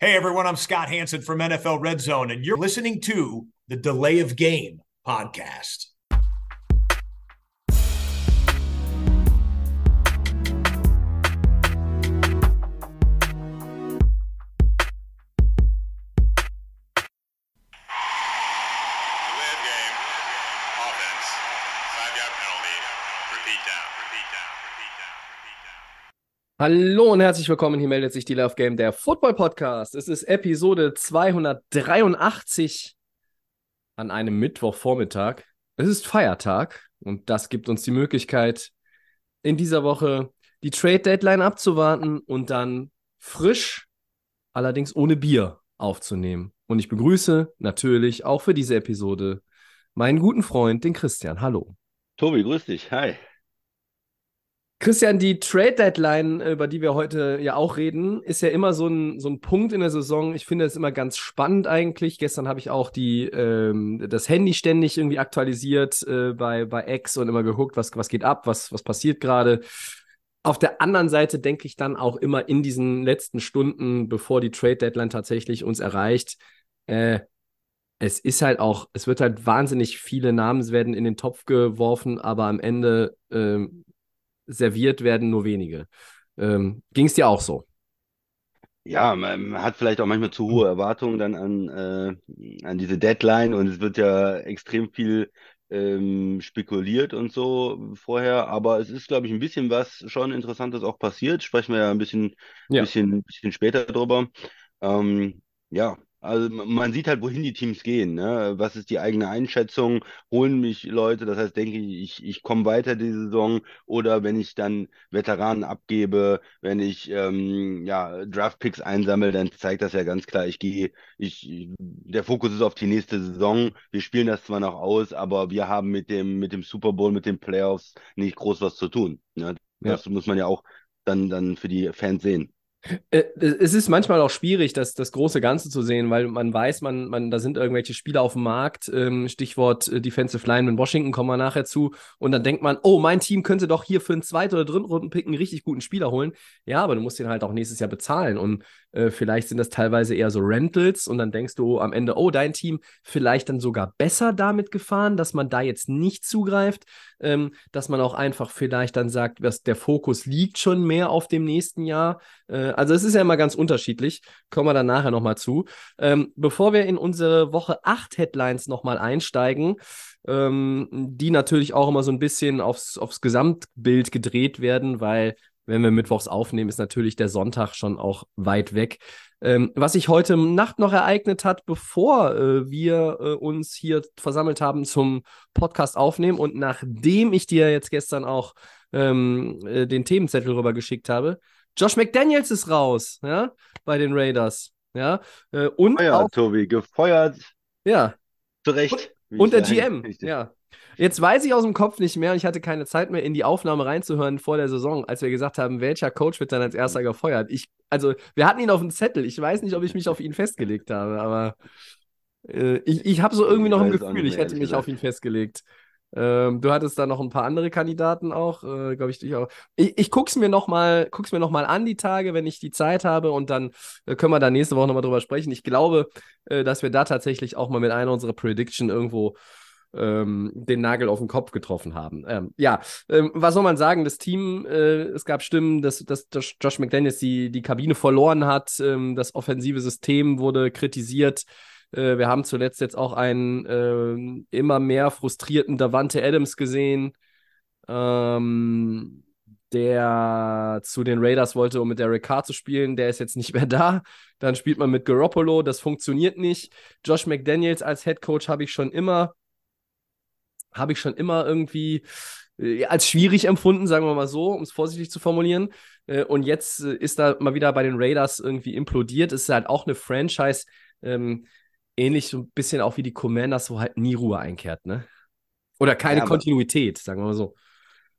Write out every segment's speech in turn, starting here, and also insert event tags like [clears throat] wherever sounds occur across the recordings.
Hey everyone, I'm Scott Hanson from NFL Red Zone, and you're listening to the Delay of Game podcast. Hallo und herzlich willkommen. Hier meldet sich die Love Game, der Football Podcast. Es ist Episode 283 an einem Mittwochvormittag. Es ist Feiertag und das gibt uns die Möglichkeit, in dieser Woche die Trade Deadline abzuwarten und dann frisch, allerdings ohne Bier, aufzunehmen. Und ich begrüße natürlich auch für diese Episode meinen guten Freund, den Christian. Hallo. Tobi, grüß dich. Hi. Christian, die Trade Deadline, äh, über die wir heute ja auch reden, ist ja immer so ein, so ein Punkt in der Saison. Ich finde es immer ganz spannend eigentlich. Gestern habe ich auch die, ähm, das Handy ständig irgendwie aktualisiert äh, bei, bei X und immer geguckt, was, was geht ab, was, was passiert gerade. Auf der anderen Seite denke ich dann auch immer in diesen letzten Stunden, bevor die Trade Deadline tatsächlich uns erreicht, äh, es ist halt auch, es wird halt wahnsinnig viele Namen werden in den Topf geworfen, aber am Ende ähm, serviert werden nur wenige. Ähm, Ging es dir auch so? Ja, man hat vielleicht auch manchmal zu hohe Erwartungen dann an, äh, an diese Deadline und es wird ja extrem viel ähm, spekuliert und so vorher, aber es ist, glaube ich, ein bisschen was schon Interessantes auch passiert. Sprechen wir ja ein bisschen, Ja. bisschen, bisschen später drüber. Ähm, ja, also man sieht halt, wohin die Teams gehen, ne? Was ist die eigene Einschätzung? Holen mich Leute, das heißt, denke ich, ich, ich komme weiter diese Saison oder wenn ich dann Veteranen abgebe, wenn ich ähm, ja, Draftpicks einsammle, dann zeigt das ja ganz klar, ich gehe, ich, der Fokus ist auf die nächste Saison. Wir spielen das zwar noch aus, aber wir haben mit dem, mit dem Super Bowl, mit den Playoffs nicht groß was zu tun. Ne? Ja. Das muss man ja auch dann, dann für die Fans sehen. Äh, Es ist manchmal auch schwierig, das, das große Ganze zu sehen, weil man weiß, man, man, da sind irgendwelche Spieler auf dem Markt, ähm, Stichwort äh, Defensive Line in Washington, kommen wir nachher zu, und dann denkt man, oh, mein Team könnte doch hier für einen Zweit- oder Drittrunden-Pick einen richtig guten Spieler holen. Ja, aber du musst den halt auch nächstes Jahr bezahlen. Und äh, vielleicht sind das teilweise eher so Rentals. Und dann denkst du am Ende, oh, dein Team vielleicht dann sogar besser damit gefahren, dass man da jetzt nicht zugreift, ähm, dass man auch einfach vielleicht dann sagt, dass der Fokus liegt schon mehr auf dem nächsten Jahr. Äh, also es ist ja immer ganz unterschiedlich. Kommen wir dann nachher nochmal zu. Ähm, bevor wir in unsere Woche 8 Headlines nochmal einsteigen, ähm, die natürlich auch immer so ein bisschen aufs, aufs Gesamtbild gedreht werden, weil wenn wir mittwochs aufnehmen, ist natürlich der Sonntag schon auch weit weg. Ähm, was sich heute Nacht noch ereignet hat, bevor äh, wir äh, uns hier versammelt haben zum Podcast aufnehmen und nachdem ich dir jetzt gestern auch ähm, äh, den Themenzettel rübergeschickt habe, Josh McDaniels ist raus, ja, bei den Raiders, ja, äh, und Gefeuert, auch, Tobi, gefeuert, ja, zu Recht. und ich der GM, möchte. ja. Jetzt weiß ich aus dem Kopf nicht mehr und ich hatte keine Zeit mehr in die Aufnahme reinzuhören vor der Saison, als wir gesagt haben, welcher Coach wird dann als erster gefeuert. Ich, also, wir hatten ihn auf dem Zettel. Ich weiß nicht, ob ich mich auf ihn festgelegt habe, aber äh, ich, ich habe so irgendwie Ich noch ein Gefühl, ich hätte mich auf ihn festgelegt. Ähm, du hattest da noch ein paar andere Kandidaten auch, äh, glaube ich, dich auch. Ich, ich guck's mir noch mal, guck's mir noch mal an die Tage, wenn ich die Zeit habe und dann äh, können wir da nächste Woche noch mal drüber sprechen. Ich glaube, äh, dass wir da tatsächlich auch mal mit einer unserer Prediction irgendwo ähm, den Nagel auf den Kopf getroffen haben. Ähm, ja, ähm, was soll man sagen? Das Team, äh, es gab Stimmen, dass, dass Josh, McDaniels die, die Kabine verloren hat. Ähm, das offensive System wurde kritisiert. Äh, wir haben zuletzt jetzt auch einen ähm, immer mehr frustrierten Davante Adams gesehen, ähm, der zu den Raiders wollte, um mit Derek Carr zu spielen. Der ist jetzt nicht mehr [laughs] da. Dann spielt man mit Garoppolo. Das funktioniert nicht. Josh McDaniels als Head Coach habe ich schon immer habe ich schon immer irgendwie äh, als schwierig empfunden, sagen wir mal so, um es vorsichtig zu formulieren. Äh, und jetzt äh, ist da mal wieder bei den Raiders irgendwie implodiert. Es ist halt auch eine Franchise, ähm, ähnlich so ein bisschen auch wie die Commanders, wo halt nie Ruhe einkehrt, ne? Oder keine Ja, Kontinuität, sagen wir mal so.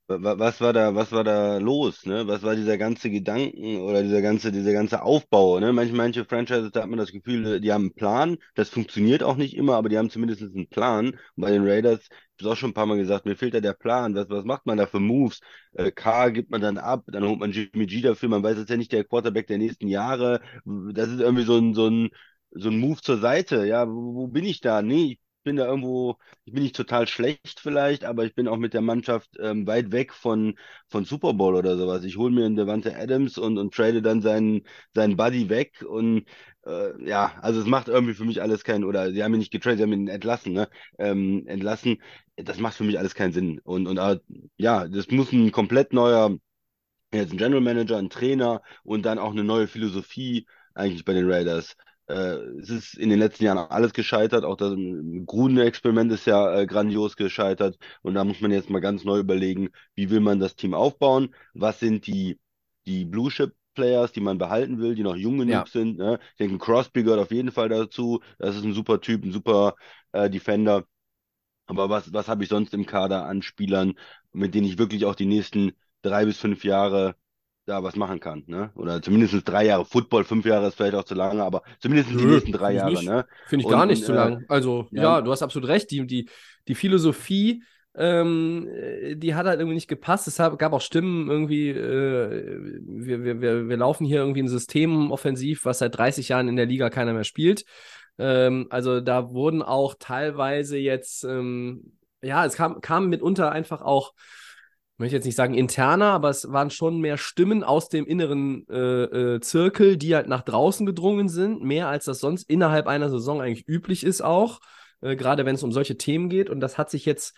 Wa- wa- Was war da, was war da los, ne? Was war dieser ganze Gedanken oder dieser ganze, dieser ganze Aufbau, ne? Manche, manche Franchises, da hat man das Gefühl, die haben einen Plan. Das funktioniert auch nicht immer, aber die haben zumindest einen Plan. Und bei den Raiders es auch schon ein paar Mal gesagt, mir fehlt da der Plan. Was, was macht man da für Moves? Äh, K gibt man dann ab, dann holt man Jimmy G dafür. Man weiß jetzt ja nicht der Quarterback der nächsten Jahre. Das ist irgendwie so ein, so ein, so ein Move zur Seite. Ja, wo, wo bin ich da? Nee, ich bin da irgendwo, ich bin nicht total schlecht vielleicht, aber ich bin auch mit der Mannschaft ähm, weit weg von, von Super Bowl oder sowas. Ich hole mir einen Devante Adams und, und trade dann seinen, seinen Buddy weg und äh, ja, also es macht irgendwie für mich alles keinen, oder sie haben ihn nicht getradet, sie haben ihn entlassen, ne? Ähm, entlassen. Das macht für mich alles keinen Sinn. Und, und äh, ja, das muss ein komplett neuer, jetzt ein General Manager, ein Trainer und dann auch eine neue Philosophie eigentlich bei den Raiders. Äh, es ist in den letzten Jahren alles gescheitert. Auch das Gruden-Experiment ist ja äh, grandios gescheitert. Und da muss man jetzt mal ganz neu überlegen, wie will man das Team aufbauen? Was sind die, die Blue Chip Players, die man behalten will, die noch jung genug ja. sind. Ne? Ich denke, Crosby gehört auf jeden Fall dazu. Das ist ein super Typ, ein super äh, Defender. Aber was, was habe ich sonst im Kader an Spielern, mit denen ich wirklich auch die nächsten drei bis fünf Jahre da was machen kann, ne? Oder zumindest drei Jahre. Football, fünf Jahre ist vielleicht auch zu lange, aber zumindest die nächsten drei Jahre, nicht. ne? Finde ich gar nicht und, zu äh, lang. Also, ja. ja, du hast absolut recht. Die, die, die Philosophie, ähm, die hat halt irgendwie nicht gepasst. Es gab auch Stimmen irgendwie, äh, wir, wir, wir, wir laufen hier irgendwie ein System offensiv, was seit 30 Jahren in der Liga keiner mehr spielt. Ähm, also da wurden auch teilweise jetzt, ähm, ja, es kam, kam mitunter einfach auch möchte jetzt nicht sagen interner, aber es waren schon mehr Stimmen aus dem inneren äh, äh, Zirkel, die halt nach draußen gedrungen sind, mehr als das sonst innerhalb einer Saison eigentlich üblich ist auch, äh, gerade wenn es um solche Themen geht. Und das hat sich jetzt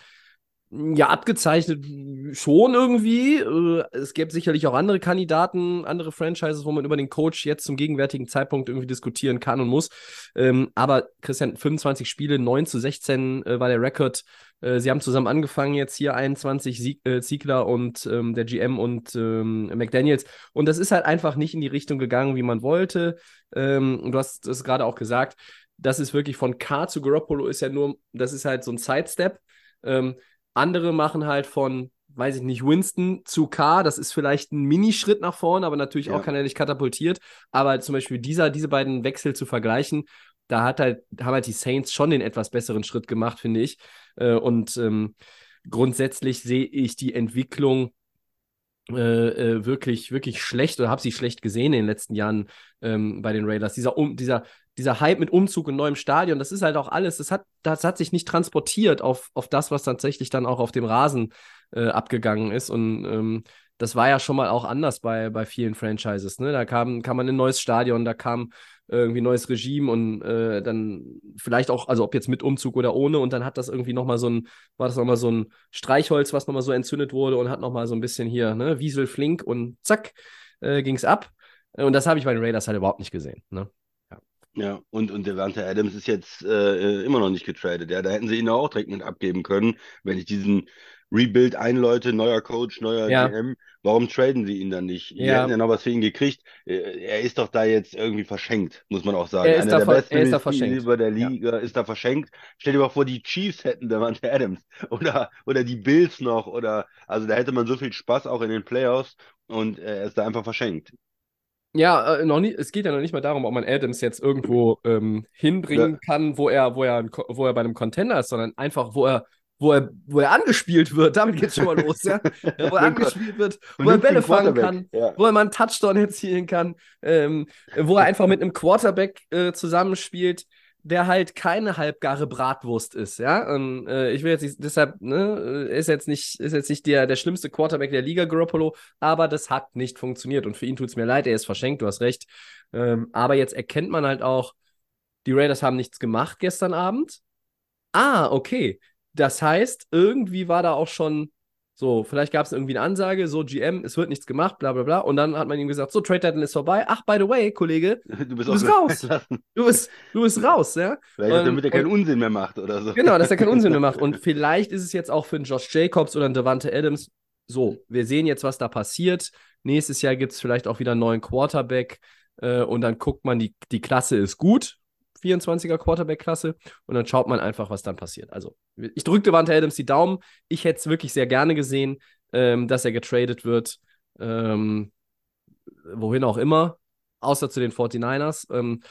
ja abgezeichnet schon irgendwie. Äh, es gäbe sicherlich auch andere Kandidaten, andere Franchises, wo man über den Coach jetzt zum gegenwärtigen Zeitpunkt irgendwie diskutieren kann und muss. Ähm, aber Christian, 25 Spiele, 9 zu 16 äh, war der Rekord äh, sie haben zusammen angefangen, jetzt hier 21 Sieg, äh, Ziegler und ähm, der GM und ähm, McDaniels. Und das ist halt einfach nicht in die Richtung gegangen, wie man wollte. Du hast es gerade auch gesagt, das ist wirklich von K zu Garoppolo ist ja nur, das ist halt so ein Sidestep. Ähm, andere machen halt von, weiß ich nicht, Winston zu K, das ist vielleicht ein Minischritt nach vorne, aber natürlich ja. auch kann er nicht katapultiert. Aber zum Beispiel dieser, diese beiden Wechsel zu vergleichen, da hat halt, haben halt die Saints schon den etwas besseren Schritt gemacht, finde ich. Äh, und ähm, grundsätzlich sehe ich die Entwicklung äh, äh, wirklich, wirklich schlecht oder habe sie schlecht gesehen in den letzten Jahren ähm, bei den Raiders. Dieser, um, dieser, dieser Hype mit Umzug und neuem Stadion, das ist halt auch alles, das hat, das hat sich nicht transportiert auf, auf das, was tatsächlich dann auch auf dem Rasen äh, abgegangen ist. Und ähm, das war ja schon mal auch anders bei, bei vielen Franchises. Ne? Da kam, kam man in ein neues Stadion, da kam irgendwie neues Regime und äh, dann vielleicht auch, also ob jetzt mit Umzug oder ohne, und dann hat das irgendwie nochmal so ein, war das nochmal so ein Streichholz, was nochmal so entzündet wurde und hat nochmal so ein bisschen hier, ne, Wiesel flink und zack, äh, ging es ab. Und das habe ich bei den Raiders halt überhaupt nicht gesehen. Ne? Ja, und, und der Wante Adams ist jetzt äh, immer noch nicht getradet. Ja, da hätten sie ihn auch direkt mit abgeben können, wenn ich diesen Rebuild einläute, neuer Coach, neuer ja. GM. Warum traden sie ihn dann nicht? Die ja. hätten ja noch was für ihn gekriegt. Äh, er ist doch da jetzt irgendwie verschenkt, muss man auch sagen. Er ist Einer da, der besten er ist da verschenkt. der Liga ja. ist da verschenkt. Stell dir mal vor, die Chiefs hätten der Wante Adams [laughs] oder, oder die Bills noch oder also da hätte man so viel Spaß auch in den Playoffs und er ist da einfach verschenkt. Ja, äh, noch nie, es geht ja noch nicht mal darum, ob man Adams jetzt irgendwo ähm, hinbringen ja. kann, wo er, wo, er, wo er bei einem Contender ist, sondern einfach, wo er, wo er, wo er angespielt wird. Damit geht's schon mal los, ja. [laughs] ja wo er angespielt wird, wo er Bälle fangen kann, ja. wo er mal einen Touchdown [laughs] erzielen kann, ähm, wo er einfach mit einem Quarterback äh, zusammenspielt, der halt keine halbgare Bratwurst ist, ja. Und äh, ich will jetzt nicht, deshalb, ne, ist jetzt nicht, ist jetzt nicht der, der schlimmste Quarterback der Liga, Garoppolo, aber das hat nicht funktioniert. Und für ihn tut es mir leid, er ist verschenkt, du hast recht. Ähm, aber jetzt erkennt man halt auch, die Raiders haben nichts gemacht gestern Abend. Ah, okay. Das heißt, irgendwie war da auch schon so, vielleicht gab es irgendwie eine Ansage, so GM, es wird nichts gemacht, bla bla bla. Und dann hat man ihm gesagt, so, Trade Deadline ist vorbei. Ach, by the way, Kollege, [laughs] du bist, du bist raus. Du bist, du bist raus, ja. Vielleicht und, damit er keinen Unsinn mehr macht oder so. Genau, dass er keinen Unsinn mehr macht. [laughs] Und vielleicht ist es jetzt auch für einen Josh Jacobs oder einen Devante Adams so, wir sehen jetzt, was da passiert. Nächstes Jahr gibt es vielleicht auch wieder einen neuen Quarterback. Äh, und dann guckt man, die, die Klasse ist gut. 24er Quarterback-Klasse und dann schaut man einfach, was dann passiert. Also, ich drückte Wante Adams die Daumen. Ich hätte es wirklich sehr gerne gesehen, ähm, dass er getradet wird. Ähm, wohin auch immer, außer zu den 49ers. Ähm,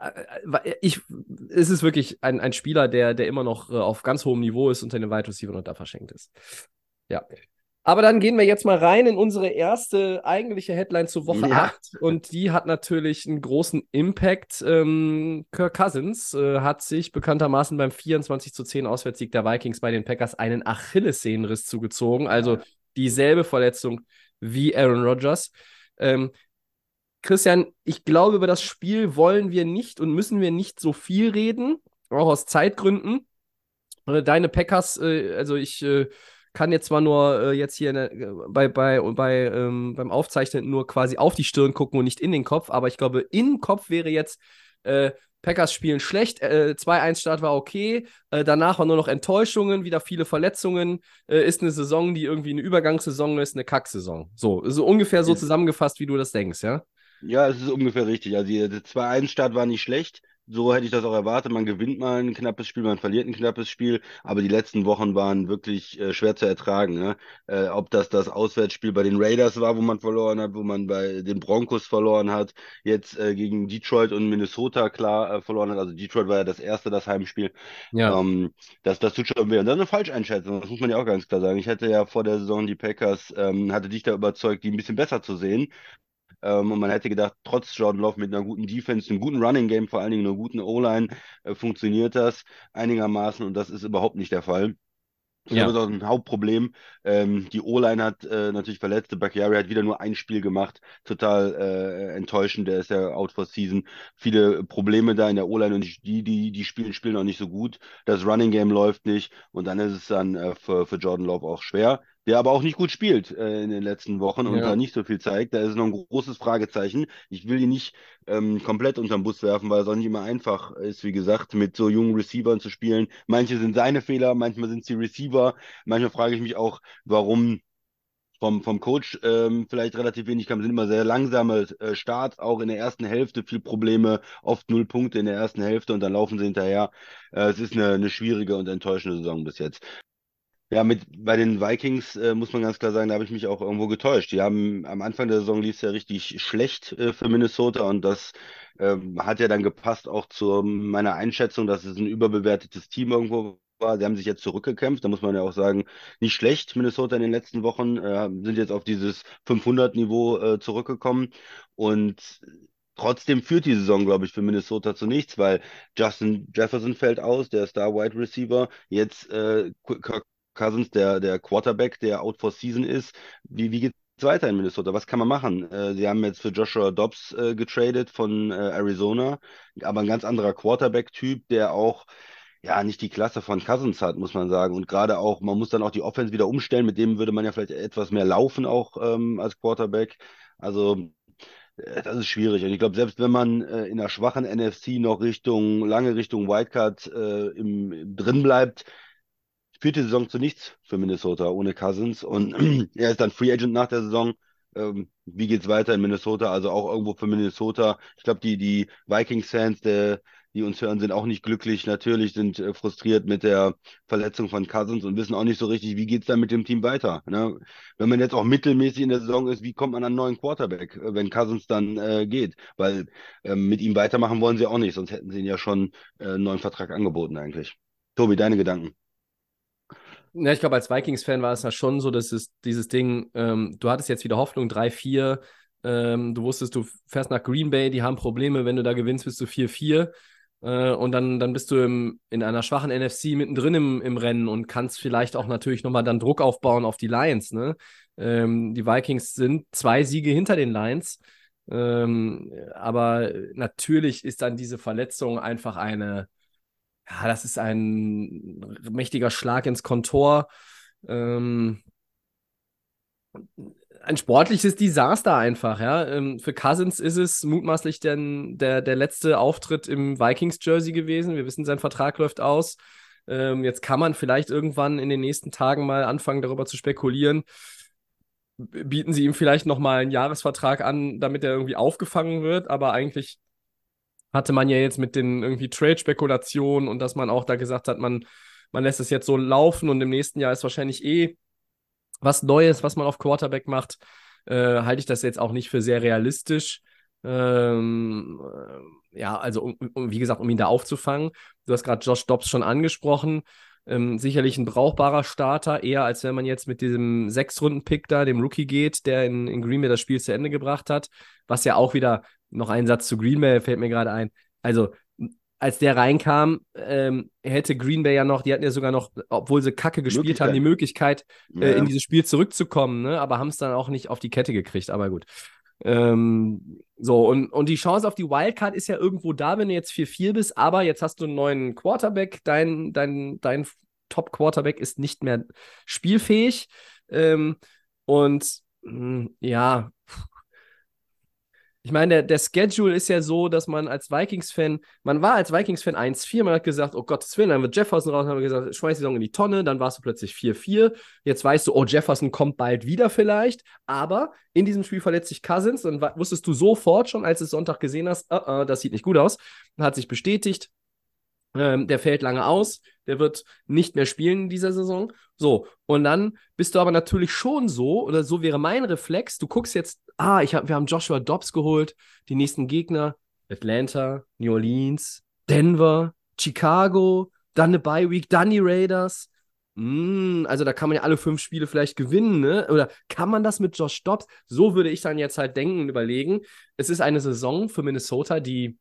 äh, ich, es ist wirklich ein, ein Spieler, der, der immer noch äh, auf ganz hohem Niveau ist und seine Wide Receiver noch da verschenkt ist. Ja. Aber dann gehen wir jetzt mal rein in unsere erste eigentliche Headline zur Woche ja. 8. Und die hat natürlich einen großen Impact. Ähm, Kirk Cousins äh, hat sich bekanntermaßen beim 24 zu 10 Auswärtssieg der Vikings bei den Packers einen Achillessehnenriss zugezogen. Also dieselbe Verletzung wie Aaron Rodgers. Ähm, Christian, ich glaube, über das Spiel wollen wir nicht und müssen wir nicht so viel reden, auch aus Zeitgründen. Äh, deine Packers, äh, also ich äh, kann jetzt zwar nur äh, jetzt hier der, äh, bei, bei, bei, ähm, beim Aufzeichnen nur quasi auf die Stirn gucken und nicht in den Kopf, aber ich glaube, im Kopf wäre jetzt äh, Packers spielen schlecht, äh, 2-1-Start war okay, äh, danach waren nur noch Enttäuschungen, wieder viele Verletzungen, äh, ist eine Saison, die irgendwie eine Übergangssaison ist, eine Kacksaison. So, so ungefähr so zusammengefasst, wie du das denkst, ja? Ja, es ist ungefähr richtig. Also der 2-1-Start war nicht schlecht. So hätte ich das auch erwartet. Man gewinnt mal ein knappes Spiel, man verliert ein knappes Spiel, aber die letzten Wochen waren wirklich äh, schwer zu ertragen. Ne? Äh, ob das das Auswärtsspiel bei den Raiders war, wo man verloren hat, wo man bei den Broncos verloren hat, jetzt äh, gegen Detroit und Minnesota klar äh, verloren hat. Also Detroit war ja das erste, das Heimspiel. Ja. Ähm, das, das tut schon weh. Und das ist eine Falscheinschätzung, das muss man ja auch ganz klar sagen. Ich hätte ja vor der Saison die Packers, ähm, hatte dich da überzeugt, die ein bisschen besser zu sehen. Ähm, und man hätte gedacht, trotz Jordan Love mit einer guten Defense, einem guten Running Game, vor allen Dingen einer guten O-Line, äh, funktioniert das einigermaßen und das ist überhaupt nicht der Fall. Das ja. ist auch ein Hauptproblem. Ähm, die O-Line hat äh, natürlich verletzte. Bakhtiari hat wieder nur ein Spiel gemacht. Total äh, enttäuschend. Der ist ja out for season. Viele Probleme da in der O-Line und die, die, die spielen, spielen auch nicht so gut. Das Running Game läuft nicht und dann ist es dann äh, für, für Jordan Love auch schwer der aber auch nicht gut spielt äh, in den letzten Wochen und ja. da nicht so viel zeigt. Da ist noch ein großes Fragezeichen. Ich will ihn nicht ähm, komplett unterm Bus werfen, weil es auch nicht immer einfach ist, wie gesagt, mit so jungen Receivern zu spielen. Manche sind seine Fehler, manchmal sind es die Receiver. Manchmal frage ich mich auch, warum vom, vom Coach ähm, vielleicht relativ wenig kam, sind immer sehr langsame äh, Starts, auch in der ersten Hälfte viel Probleme, oft null Punkte in der ersten Hälfte und dann laufen sie hinterher. Äh, es ist eine, eine schwierige und enttäuschende Saison bis jetzt. Ja, mit bei den Vikings äh, muss man ganz klar sagen, da habe ich mich auch irgendwo getäuscht. Die haben am Anfang der Saison lief es ja richtig schlecht äh, für Minnesota und das ähm, hat ja dann gepasst auch zu meiner Einschätzung, dass es ein überbewertetes Team irgendwo war. Sie haben sich jetzt zurückgekämpft, da muss man ja auch sagen, nicht schlecht. Minnesota in den letzten Wochen äh, sind jetzt auf dieses 500-Niveau äh, zurückgekommen und Trotzdem führt die Saison, glaube ich, für Minnesota zu nichts, weil Justin Jefferson fällt aus, der Star Wide Receiver. Jetzt äh, Kirk Cousins, der, der Quarterback, der out for season ist. Wie, wie geht es weiter in Minnesota? Was kann man machen? Äh, sie haben jetzt für Joshua Dobbs äh, getradet von äh, Arizona, aber ein ganz anderer Quarterback-Typ, der auch ja nicht die Klasse von Cousins hat, muss man sagen. Und gerade auch, man muss dann auch die Offense wieder umstellen. Mit dem würde man ja vielleicht etwas mehr laufen auch ähm, als Quarterback. Also äh, das ist schwierig. Und ich glaube, selbst wenn man äh, in einer schwachen NFC noch Richtung, lange Richtung Wildcard äh, im, drin bleibt, führt die Saison zu nichts für Minnesota ohne Cousins und [clears throat] er ist dann Free Agent nach der Saison. Ähm, wie geht's weiter in Minnesota? Also auch irgendwo für Minnesota. Ich glaube, die, die Vikings-Fans, die uns hören, sind auch nicht glücklich. Natürlich sind äh, frustriert mit der Verletzung von Cousins und wissen auch nicht so richtig, wie geht's dann mit dem Team weiter. Ne? Wenn man jetzt auch mittelmäßig in der Saison ist, wie kommt man an einen neuen Quarterback, äh, wenn Cousins dann äh, geht? Weil ähm, mit ihm weitermachen wollen sie auch nicht, sonst hätten sie ihn ja schon äh, einen neuen Vertrag angeboten eigentlich. Tobi, deine Gedanken? Ja, ich glaube, als Vikings-Fan war es ja schon so, dass es dieses Ding, ähm, du hattest jetzt wieder Hoffnung, 3-4, ähm, du wusstest, du fährst nach Green Bay, die haben Probleme, wenn du da gewinnst, bist du 4-4. Äh, und dann, dann bist du im, in einer schwachen NFC mittendrin im, im Rennen und kannst vielleicht auch natürlich nochmal dann Druck aufbauen auf die Lions. Ne? Ähm, die Vikings sind zwei Siege hinter den Lions. Ähm, aber natürlich ist dann diese Verletzung einfach eine, ja, das ist ein mächtiger Schlag ins Kontor. Ähm, ein sportliches Desaster einfach, ja. Ähm, für Cousins ist es mutmaßlich denn der, der letzte Auftritt im Vikings-Jersey gewesen. Wir wissen, sein Vertrag läuft aus. Ähm, jetzt kann man vielleicht irgendwann in den nächsten Tagen mal anfangen, darüber zu spekulieren. Bieten sie ihm vielleicht nochmal einen Jahresvertrag an, damit er irgendwie aufgefangen wird, aber eigentlich hatte man ja jetzt mit den irgendwie Trade-Spekulationen und dass man auch da gesagt hat, man, man lässt es jetzt so laufen und im nächsten Jahr ist wahrscheinlich eh was Neues, was man auf Quarterback macht, äh, halte ich das jetzt auch nicht für sehr realistisch. Ähm, äh, ja, also um, um, wie gesagt, um ihn da aufzufangen. Du hast gerade Josh Dobbs schon angesprochen. Ähm, sicherlich ein brauchbarer Starter, eher als wenn man jetzt mit diesem Sechs-Runden-Pick da, dem Rookie geht, der in, in Green Bay das Spiel zu Ende gebracht hat. Was ja auch wieder, noch ein Satz zu Green Bay fällt mir gerade ein. Also, als der reinkam, ähm, hätte Green Bay ja noch, die hatten ja sogar noch, obwohl sie Kacke gespielt haben, die Möglichkeit, äh, ja. in dieses Spiel zurückzukommen, ne? aber haben es dann auch nicht auf die Kette gekriegt. Aber gut. Ähm, so, und, und die Chance auf die Wildcard ist ja irgendwo da, wenn du jetzt 4-4 bist, aber jetzt hast du einen neuen Quarterback, dein, dein, dein Top-Quarterback ist nicht mehr spielfähig. Ähm, und mh, hm, ja, ich meine, der, der Schedule ist ja so, dass man als Vikings-Fan, man war als Vikings-Fan 1-4, man hat gesagt, oh Gottes Willen, dann wird Jefferson raus, dann haben wir gesagt, schmeiß die Saison in die Tonne, dann warst du plötzlich 4-4. Jetzt weißt du, oh, Jefferson kommt bald wieder vielleicht, aber in diesem Spiel verletzt sich Cousins, dann wusstest du sofort schon, als du es Sonntag gesehen hast, uh -uh, das sieht nicht gut aus, hat sich bestätigt, ähm, der fällt lange aus, der wird nicht mehr spielen in dieser Saison. So, und dann bist du aber natürlich schon so, oder so wäre mein Reflex, du guckst jetzt, ah, ich hab, wir haben Joshua Dobbs geholt, die nächsten Gegner, Atlanta, New Orleans, Denver, Chicago, dann eine Bye Week, dann die Raiders. Mm, also da kann man ja alle fünf Spiele vielleicht gewinnen, ne? Oder kann man das mit Josh Dobbs? So würde ich dann jetzt halt denken und überlegen. Es ist eine Saison für Minnesota, die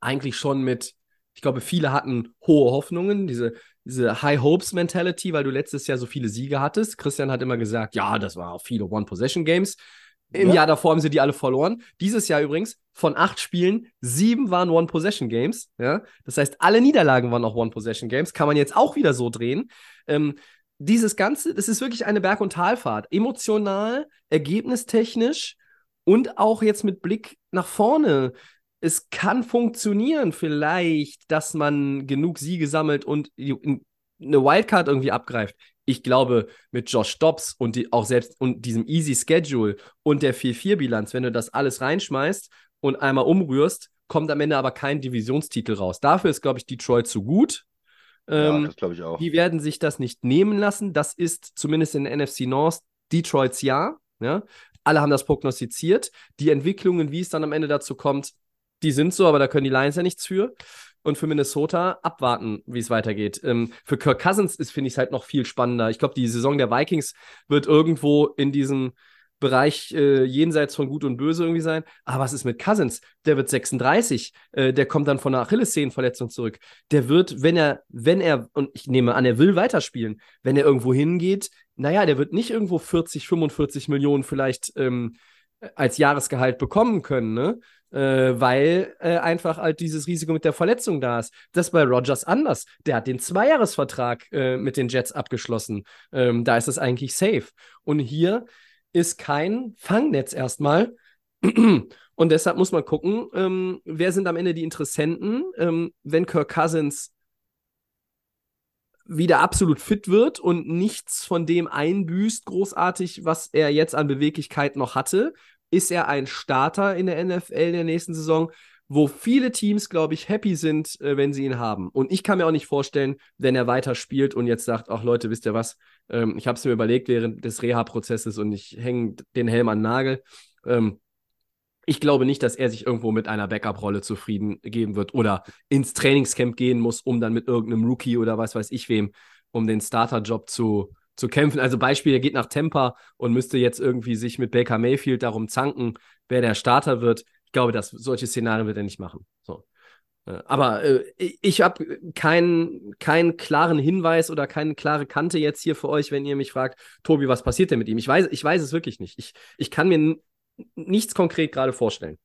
eigentlich schon mit ich glaube, viele hatten hohe Hoffnungen, diese, diese High Hopes Mentality, weil du letztes Jahr so viele Siege hattest. Christian hat immer gesagt, ja, das war auch viele One-Possession-Games. Im ja. Jahr davor haben sie die alle verloren. Dieses Jahr übrigens von acht Spielen, sieben waren One-Possession-Games. Ja? Das heißt, alle Niederlagen waren auch One-Possession-Games. Kann man jetzt auch wieder so drehen. Ähm, dieses Ganze, das ist wirklich eine Berg- und Talfahrt. Emotional, ergebnistechnisch und auch jetzt mit Blick nach vorne es kann funktionieren, vielleicht, dass man genug Siege sammelt und eine Wildcard irgendwie abgreift. Ich glaube, mit Josh Dobbs und die, auch selbst und diesem Easy Schedule und der 4-4-Bilanz, wenn du das alles reinschmeißt und einmal umrührst, kommt am Ende aber kein Divisionstitel raus. Dafür ist, glaube ich, Detroit zu gut. Ähm, ja, das glaube ich auch. Die werden sich das nicht nehmen lassen. Das ist zumindest in der NFC North Detroits Jahr. Ja? Alle haben das prognostiziert. Die Entwicklungen, wie es dann am Ende dazu kommt, die sind so, aber da können die Lions ja nichts für. Und für Minnesota abwarten, wie es weitergeht. Ähm, für Kirk Cousins ist, finde ich es halt noch viel spannender. Ich glaube, die Saison der Vikings wird irgendwo in diesem Bereich äh, jenseits von Gut und Böse irgendwie sein. Aber was ist mit Cousins? Der wird 36, äh, der kommt dann von einer Achillessehnenverletzung zurück. Der wird, wenn er, wenn er, und ich nehme an, er will weiterspielen, wenn er irgendwo hingeht, naja, der wird nicht irgendwo 40, 45 Millionen vielleicht ähm, als Jahresgehalt bekommen können, ne? Äh, weil äh, einfach halt dieses Risiko mit der Verletzung da ist. Das ist bei Rogers anders. Der hat den Zweijahresvertrag äh, mit den Jets abgeschlossen. Ähm, da ist es eigentlich safe. Und hier ist kein Fangnetz erstmal. Und deshalb muss man gucken, ähm, wer sind am Ende die Interessenten, ähm, wenn Kirk Cousins wieder absolut fit wird und nichts von dem einbüßt, großartig, was er jetzt an Beweglichkeit noch hatte, ist er ein Starter in der NFL in der nächsten Saison, wo viele Teams, glaube ich, happy sind, äh, wenn sie ihn haben. Und ich kann mir auch nicht vorstellen, wenn er weiter spielt und jetzt sagt, ach Leute, wisst ihr was, ähm, ich habe es mir überlegt während des Reha-Prozesses und ich hänge den Helm an den Nagel. Ähm, ich glaube nicht, dass er sich irgendwo mit einer Backup-Rolle zufrieden geben wird oder ins Trainingscamp gehen muss, um dann mit irgendeinem Rookie oder was weiß ich wem, um den Starter-Job zu, zu kämpfen. Also Beispiel, er geht nach Tampa und müsste jetzt irgendwie sich mit Baker Mayfield darum zanken, wer der Starter wird. Ich glaube, dass solche Szenarien wird er nicht machen. So. Äh, aber äh, ich habe keinen, keinen klaren Hinweis oder keine klare Kante jetzt hier für euch, wenn ihr mich fragt, Tobi, was passiert denn mit ihm? Ich weiß, ich weiß es wirklich nicht. Ich, ich kann mir nichts konkret gerade vorstellen.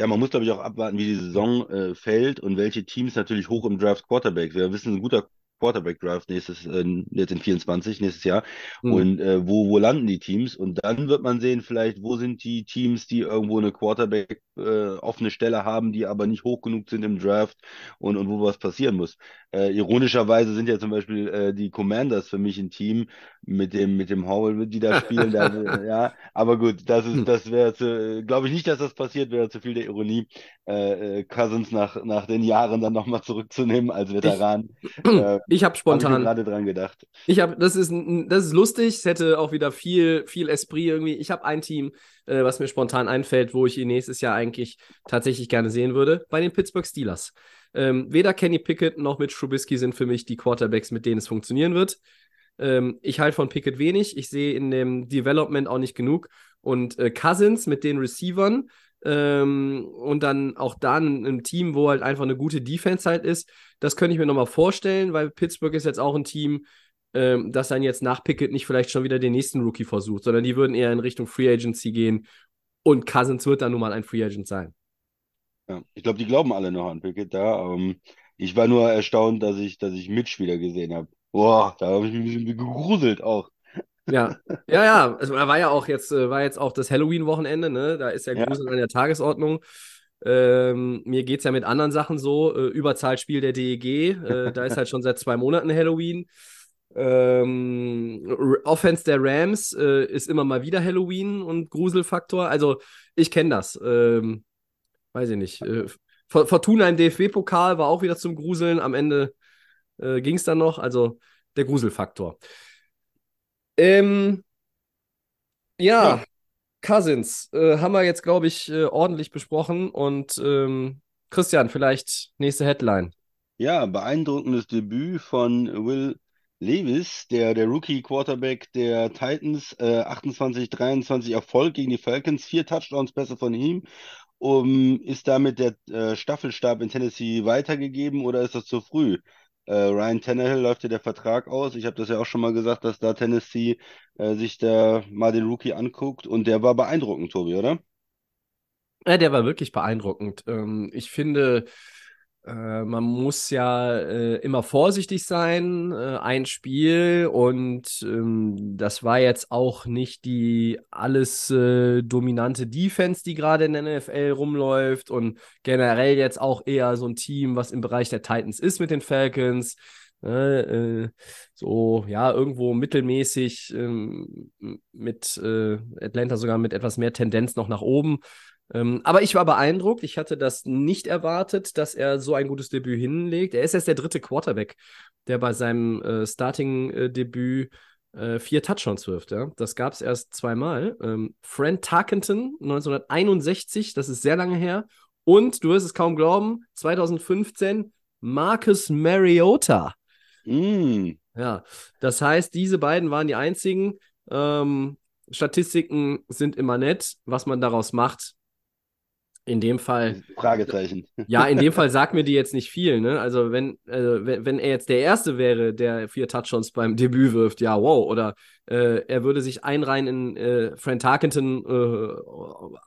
Ja, man muss, glaube ich, auch abwarten, wie die Saison äh, fällt und welche Teams natürlich hoch im Draft Quarterback. Wir wissen, ein guter Quarterback Draft nächstes, äh, jetzt in 24, nächstes Jahr. Mhm. Und äh, wo, wo landen die Teams? Und dann wird man sehen, vielleicht, wo sind die Teams, die irgendwo eine Quarterback äh, offene Stelle haben, die aber nicht hoch genug sind im Draft und, und wo was passieren muss. Äh, ironischerweise sind ja zum Beispiel äh, die Commanders für mich ein Team mit dem, mit dem Howell, die da spielen. da, [laughs] ja, aber gut, das ist, das wäre, glaube ich nicht, dass das passiert, wäre zu viel der Ironie. Äh, Cousins nach, nach den Jahren dann nochmal zurückzunehmen als Veteran. [clears throat] Äh, Ich habe habe ich mir spontan. gerade dran gedacht. Ich habe, das ist, das ist lustig. Es hätte auch wieder viel, viel Esprit irgendwie. Ich habe ein Team, äh, was mir spontan einfällt, wo ich ihn nächstes Jahr eigentlich tatsächlich gerne sehen würde, bei den Pittsburgh Steelers. Ähm, weder Kenny Pickett noch Mitch Trubisky sind für mich die Quarterbacks, mit denen es funktionieren wird. Ähm, ich halte von Pickett wenig. Ich sehe in dem Development auch nicht genug. Und äh, Cousins mit den Receivern ähm, und dann auch dann ein Team, wo halt einfach eine gute Defense halt ist, das könnte ich mir nochmal vorstellen, weil Pittsburgh ist jetzt auch ein Team, ähm, dass dann jetzt nach Pickett nicht vielleicht schon wieder den nächsten Rookie versucht, sondern die würden eher in Richtung Free Agency gehen und Cousins wird dann nun mal ein Free Agent sein. Ja, ich glaube, die glauben alle noch an Pickett da. Ähm, ich war nur erstaunt, dass ich, dass ich Mitch wieder gesehen habe. Boah, da habe ich mich ein bisschen gegruselt auch. Ja, ja, ja. Also, da war ja auch jetzt, äh, war jetzt auch das Halloween-Wochenende, ne? Da ist ja Ja. Grusel an der Tagesordnung. Ähm, mir geht es ja mit anderen Sachen so. Äh, Überzahlspiel der DEG, äh, da ist halt schon seit zwei Monaten Halloween. Ähm, Offense der Rams äh, ist immer mal wieder Halloween und Gruselfaktor. Also, ich kenne das. Ähm, weiß ich nicht. Äh, For- Fortuna im DFB-Pokal war auch wieder zum Gruseln. Am Ende äh, ging es dann noch. Also, der Gruselfaktor. Ähm, ja, Ja. Cousins äh, haben wir jetzt, glaube ich, äh, ordentlich besprochen. Und ähm, Christian, vielleicht nächste Headline. Ja, beeindruckendes Debüt von Will Levis, der, der Rookie-Quarterback der Titans, äh, 28-23 Erfolg gegen die Falcons, vier Touchdowns-Pässe von ihm. Um, ist damit der äh, Staffelstab in Tennessee weitergegeben oder ist das zu früh? Äh, Ryan Tannehill läuft ja der Vertrag aus. Ich habe das ja auch schon mal gesagt, dass da Tennessee äh, sich da mal den Rookie anguckt und der war beeindruckend, Tobi, oder? Ja, der war wirklich beeindruckend. Ähm, ich finde, äh, man muss ja äh, immer vorsichtig sein, äh, ein Spiel und ähm, das war jetzt auch nicht die alles äh, dominante Defense, die gerade in der NFL rumläuft und generell jetzt auch eher so ein Team, was im Bereich der Titans ist mit den Falcons. Äh, äh, so, ja, irgendwo mittelmäßig ähm, mit Atlanta sogar mit etwas mehr Tendenz noch nach oben. Ähm, aber ich war beeindruckt. Ich hatte das nicht erwartet, dass er so ein gutes Debüt hinlegt. Er ist erst der dritte Quarterback, der bei seinem äh, Starting-Debüt äh, vier Touchdowns wirft. Ja? Das gab es erst zweimal. Ähm, Fran Tarkenton 1961, das ist sehr lange her. Und du wirst es kaum glauben, 2015 Marcus Mariota. Mm, Ja, das heißt, diese beiden waren die einzigen. Ähm, Statistiken sind immer nett. Was man daraus macht, in dem Fall, Fragezeichen. ja, in dem Fall sagt mir die jetzt nicht viel. Ne? Also, wenn, äh, wenn, wenn er jetzt der Erste wäre, der vier Touchdowns beim Debüt wirft, ja, wow. Oder äh, er würde sich einreihen in äh, Fran Tarkenton, äh,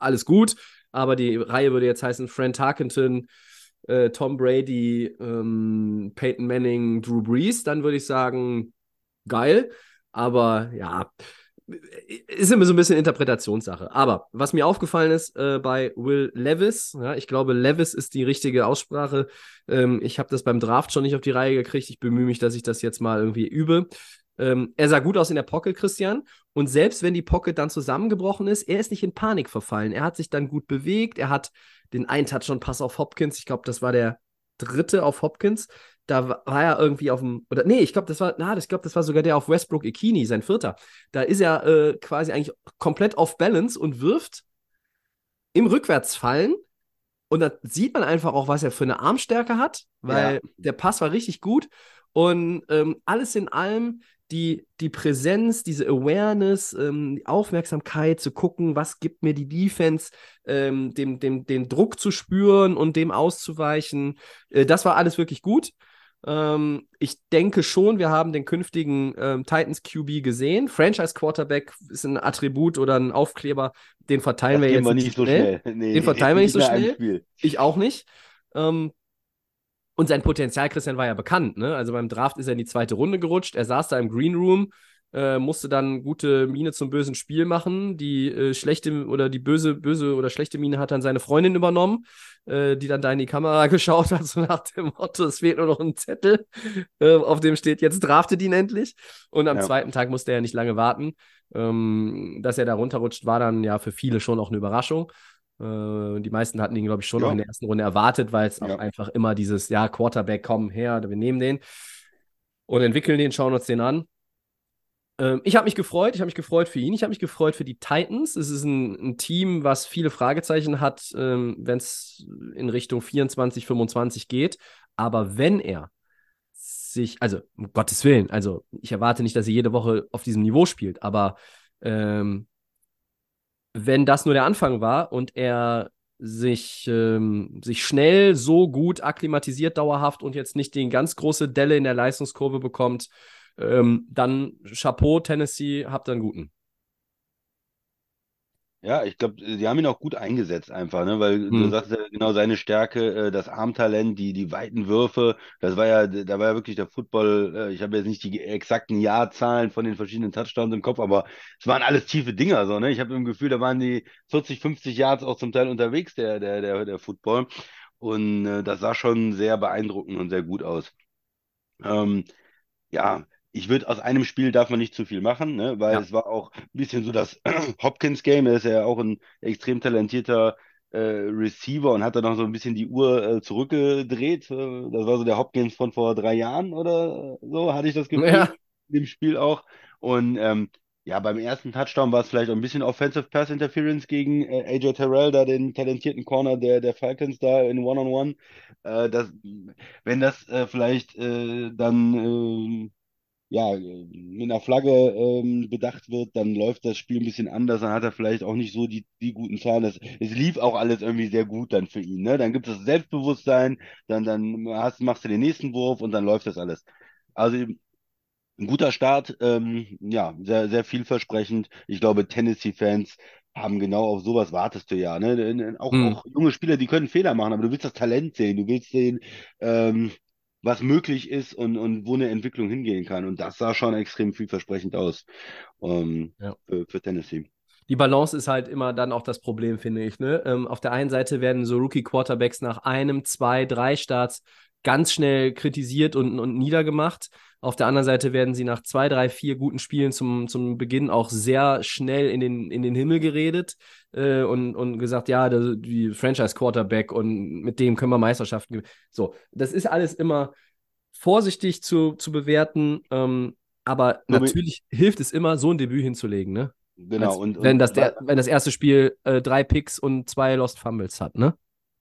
alles gut. Aber die Reihe würde jetzt heißen Fran Tarkenton, äh, Tom Brady, ähm, Peyton Manning, Drew Brees. Dann würde ich sagen, geil. Aber ja, ist immer so ein bisschen Interpretationssache. Aber was mir aufgefallen ist äh, bei Will Levis, ja, ich glaube, Levis ist die richtige Aussprache. Ähm, ich habe das beim Draft schon nicht auf die Reihe gekriegt. Ich bemühe mich, dass ich das jetzt mal irgendwie übe. Ähm, er sah gut aus in der Pocket, Christian. Und selbst wenn die Pocket dann zusammengebrochen ist, er ist nicht in Panik verfallen. Er hat sich dann gut bewegt. Er hat den einen Touchdown-Pass auf Hopkins. Ich glaube, das war der dritte auf Hopkins. Da wa- war er irgendwie auf dem, oder nee, ich glaube, das war, na, ich glaube, das war sogar der auf Westbrook Ikini, sein vierter. Da ist er äh, quasi eigentlich komplett off balance und wirft im Rückwärtsfallen. Und da sieht man einfach auch, was er für eine Armstärke hat, weil Ja. der Pass war richtig gut. Und ähm, alles in allem, die, die Präsenz, diese Awareness, ähm, die Aufmerksamkeit zu gucken, was gibt mir die Defense, ähm, dem, dem, den Druck zu spüren und dem auszuweichen, äh, das war alles wirklich gut. Ähm, ich denke schon, wir haben den künftigen ähm, Titans QB gesehen. Franchise Quarterback ist ein Attribut oder ein Aufkleber, den verteilen Das wir jetzt wir nicht so schnell. [laughs] Nee, Den [laughs] verteilen wir nicht so schnell. Ich auch nicht. Ähm, und sein Potenzial, Christian, war ja bekannt. Ne? Also beim Draft ist er in die zweite Runde gerutscht. Er saß da im Green Room, äh, musste dann gute Miene zum bösen Spiel machen. Die äh, schlechte oder die böse, böse oder schlechte Miene hat dann seine Freundin übernommen, äh, die dann da in die Kamera [laughs] geschaut hat, so nach dem Motto: Es fehlt nur noch ein Zettel, äh, auf dem steht, jetzt draftet ihn endlich. Und am Ja. zweiten Tag musste er nicht lange warten. Ähm, dass er da runterrutscht, war dann ja für viele schon auch eine Überraschung. Äh, die meisten hatten ihn, glaube ich, schon Ja. noch in der ersten Runde erwartet, weil es auch Ja. einfach immer dieses, ja, Quarterback, komm her, wir nehmen den und entwickeln den, schauen uns den an. Ähm, ich habe mich gefreut, ich habe mich gefreut für ihn, ich habe mich gefreut für die Titans. Es ist ein, ein Team, was viele Fragezeichen hat, ähm, wenn es in Richtung 24, 25 geht. Aber wenn er sich, also um Gottes Willen, also ich erwarte nicht, dass er jede Woche auf diesem Niveau spielt, aber ähm, wenn das nur der Anfang war und er sich, ähm, sich schnell so gut akklimatisiert dauerhaft und jetzt nicht die ganz große Delle in der Leistungskurve bekommt, ähm, dann Chapeau, Tennessee, habt einen guten. Ja, ich glaube, sie haben ihn auch gut eingesetzt einfach, ne? Weil du Hm. sagst ja genau seine Stärke, äh, das Armtalent, die, die weiten Würfe, das war ja, da war ja wirklich der Football, äh, ich habe jetzt nicht die exakten Jahrzahlen von den verschiedenen Touchdowns im Kopf, aber es waren alles tiefe Dinger, so, ne? Ich habe im Gefühl, da waren die 40, 50 Yards auch zum Teil unterwegs, der, der, der, der Football. Und äh, das sah schon sehr beeindruckend und sehr gut aus. Ähm, ja, ich würde aus einem Spiel darf man nicht zu viel machen, ne? Weil Ja. es war auch ein bisschen so das [clears throat] Hopkins-Game. Er ist ja auch ein extrem talentierter äh, Receiver und hat dann noch so ein bisschen die Uhr äh, zurückgedreht. Äh, das war so der Hopkins von vor drei Jahren oder so, hatte ich das Gefühl, Ja. in dem Spiel auch. Und ähm, ja, beim ersten Touchdown war es vielleicht auch ein bisschen Offensive Pass Interference gegen äh, AJ Terrell, da den talentierten Corner der, der Falcons da in One-on-One. Äh, das, wenn das äh, vielleicht äh, dann ähm, ja, mit einer Flagge ähm, bedacht wird, dann läuft das Spiel ein bisschen anders, dann hat er vielleicht auch nicht so die, die guten Zahlen. Das, es lief auch alles irgendwie sehr gut dann für ihn. Ne? Dann gibt es das Selbstbewusstsein, dann, dann hast, machst du den nächsten Wurf und dann läuft das alles. Also ein guter Start, ähm, ja, sehr, sehr vielversprechend. Ich glaube, Tennessee-Fans haben genau auf sowas wartest du ja. Ne? Auch, Hm. auch junge Spieler, die können Fehler machen, aber du willst das Talent sehen, du willst sehen, ähm, was möglich ist und, und wo eine Entwicklung hingehen kann. Und das sah schon extrem vielversprechend aus ähm, Ja. für, für Tennessee. Die Balance ist halt immer dann auch das Problem, finde ich. Ne? Ähm, auf der einen Seite werden so Rookie-Quarterbacks nach einem, zwei, drei Starts ganz schnell kritisiert und, und niedergemacht. Auf der anderen Seite werden sie nach zwei, drei, vier guten Spielen zum, zum Beginn auch sehr schnell in den, in den Himmel geredet äh, und, und gesagt, ja, das, die Franchise-Quarterback und mit dem können wir Meisterschaften gewinnen. So, das ist alles immer vorsichtig zu, zu bewerten, ähm, aber mit- natürlich hilft es immer, so ein Debüt hinzulegen, ne? Genau. Als und, wenn, und das der, wenn das erste Spiel äh, drei Picks und zwei Lost Fumbles hat, ne?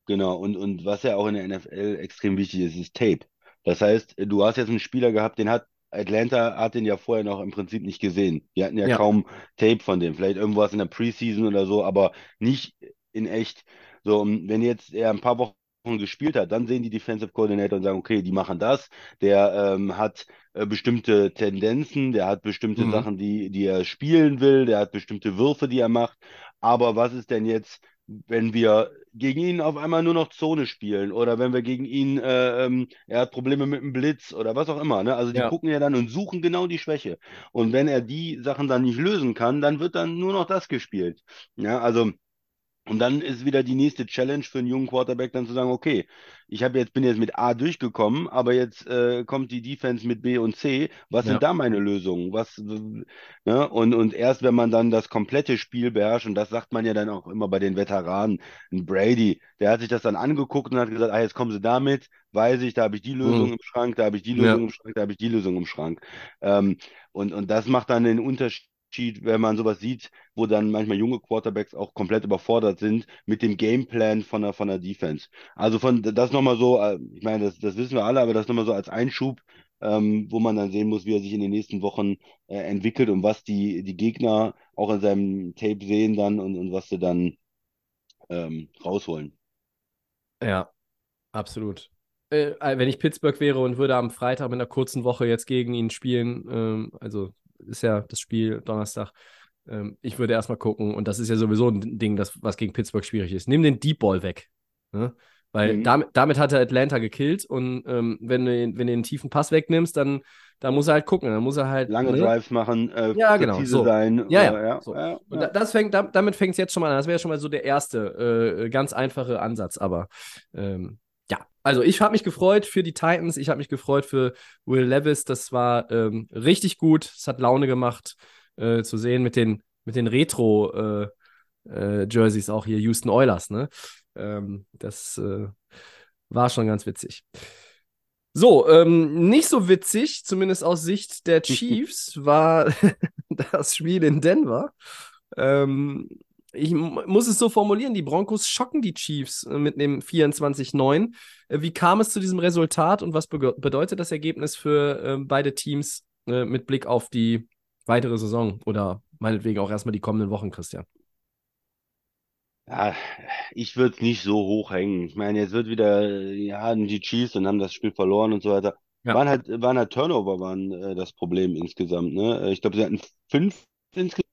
Genau, und, und was ja auch in der NFL extrem wichtig ist, ist Tape. Das heißt, du hast jetzt einen Spieler gehabt, den hat Atlanta hat den ja vorher noch im Prinzip nicht gesehen. Die hatten ja, Ja. kaum Tape von dem. Vielleicht irgendwas in der Preseason oder so, aber nicht in echt. So, wenn jetzt er ein paar Wochen gespielt hat, dann sehen die Defensive Coordinator und sagen, okay, die machen das. Der ähm, hat äh, bestimmte Tendenzen, der hat bestimmte Mhm. Sachen, die, die er spielen will, der hat bestimmte Würfe, die er macht. Aber was ist denn jetzt, wenn wir gegen ihn auf einmal nur noch Zone spielen oder wenn wir gegen ihn, äh, ähm, er hat Probleme mit dem Blitz oder was auch immer. Ne? Also die Ja. gucken ja dann und suchen genau die Schwäche. Und wenn er die Sachen dann nicht lösen kann, dann wird dann nur noch das gespielt. Ja, also und dann ist wieder die nächste Challenge für einen jungen Quarterback, dann zu sagen, okay, ich habe jetzt, bin jetzt mit A durchgekommen, aber jetzt äh, kommt die Defense mit B und C. Was Ja. sind da meine Lösungen? Was, ne? Und, und erst wenn man dann das komplette Spiel beherrscht, und das sagt man ja dann auch immer bei den Veteranen, ein Brady, der hat sich das dann angeguckt und hat gesagt, ah, jetzt kommen sie damit, weiß ich, da habe ich die Lösung Mhm. im Schrank, da habe ich die Ja. Lösung im Schrank, da habe ich die Lösung im Schrank. Ähm, und, und das macht dann den Unterschied, wenn man sowas sieht, wo dann manchmal junge Quarterbacks auch komplett überfordert sind mit dem Gameplan von der, von der Defense. Also von das nochmal so, äh, ich meine, das, das wissen wir alle, aber das nochmal so als Einschub, ähm, wo man dann sehen muss, wie er sich in den nächsten Wochen äh, entwickelt und was die, die Gegner auch in seinem Tape sehen dann und, und was sie dann ähm, rausholen. Ja, absolut. Äh, wenn ich Pittsburgh wäre und würde am Freitag mit einer kurzen Woche jetzt gegen ihn spielen, ähm, also ist ja das Spiel Donnerstag, ähm, ich würde erstmal gucken, und das ist ja sowieso ein Ding, das, was gegen Pittsburgh schwierig ist. Nimm den Deep Ball weg. Ne? Weil Mhm. damit, damit hat er Atlanta gekillt und ähm, wenn, du, den- wenn du den tiefen Pass wegnimmst, dann, dann muss er halt gucken. Dann muss er halt. Lange ne? Drives machen, äh, Ja, genau, so. sein. Ja, ja, ja, so. ja, Und ja. da, das fängt, da, damit fängt es jetzt schon mal an. Das wäre schon mal so der erste, äh, ganz einfache Ansatz. Aber ähm, ja, also ich habe mich gefreut für die Titans. Ich habe mich gefreut für Will Levis. Das war ähm, richtig gut. Es hat Laune gemacht äh, zu sehen mit den, mit den Retro- äh, äh, Jerseys auch hier Houston Oilers, ne? Ähm, das äh, war schon ganz witzig. So, ähm, nicht so witzig, zumindest aus Sicht der [laughs] Chiefs, war [laughs] das Spiel in Denver. Ähm, ich muss es so formulieren, die Broncos schocken die Chiefs äh, mit dem 24-9. Äh, wie kam es zu diesem Resultat und was be bedeutet das Ergebnis für äh, beide Teams äh, mit Blick auf die weitere Saison oder meinetwegen auch erstmal die kommenden Wochen, Christian? Ja, ich würde es nicht so hoch hängen. Ich meine, jetzt wird wieder, ja, die Chiefs und haben das Spiel verloren und so weiter. Ja. Waren halt, waren halt Turnover, waren äh, das Problem insgesamt, ne? Ich glaube, sie hatten fünf insgesamt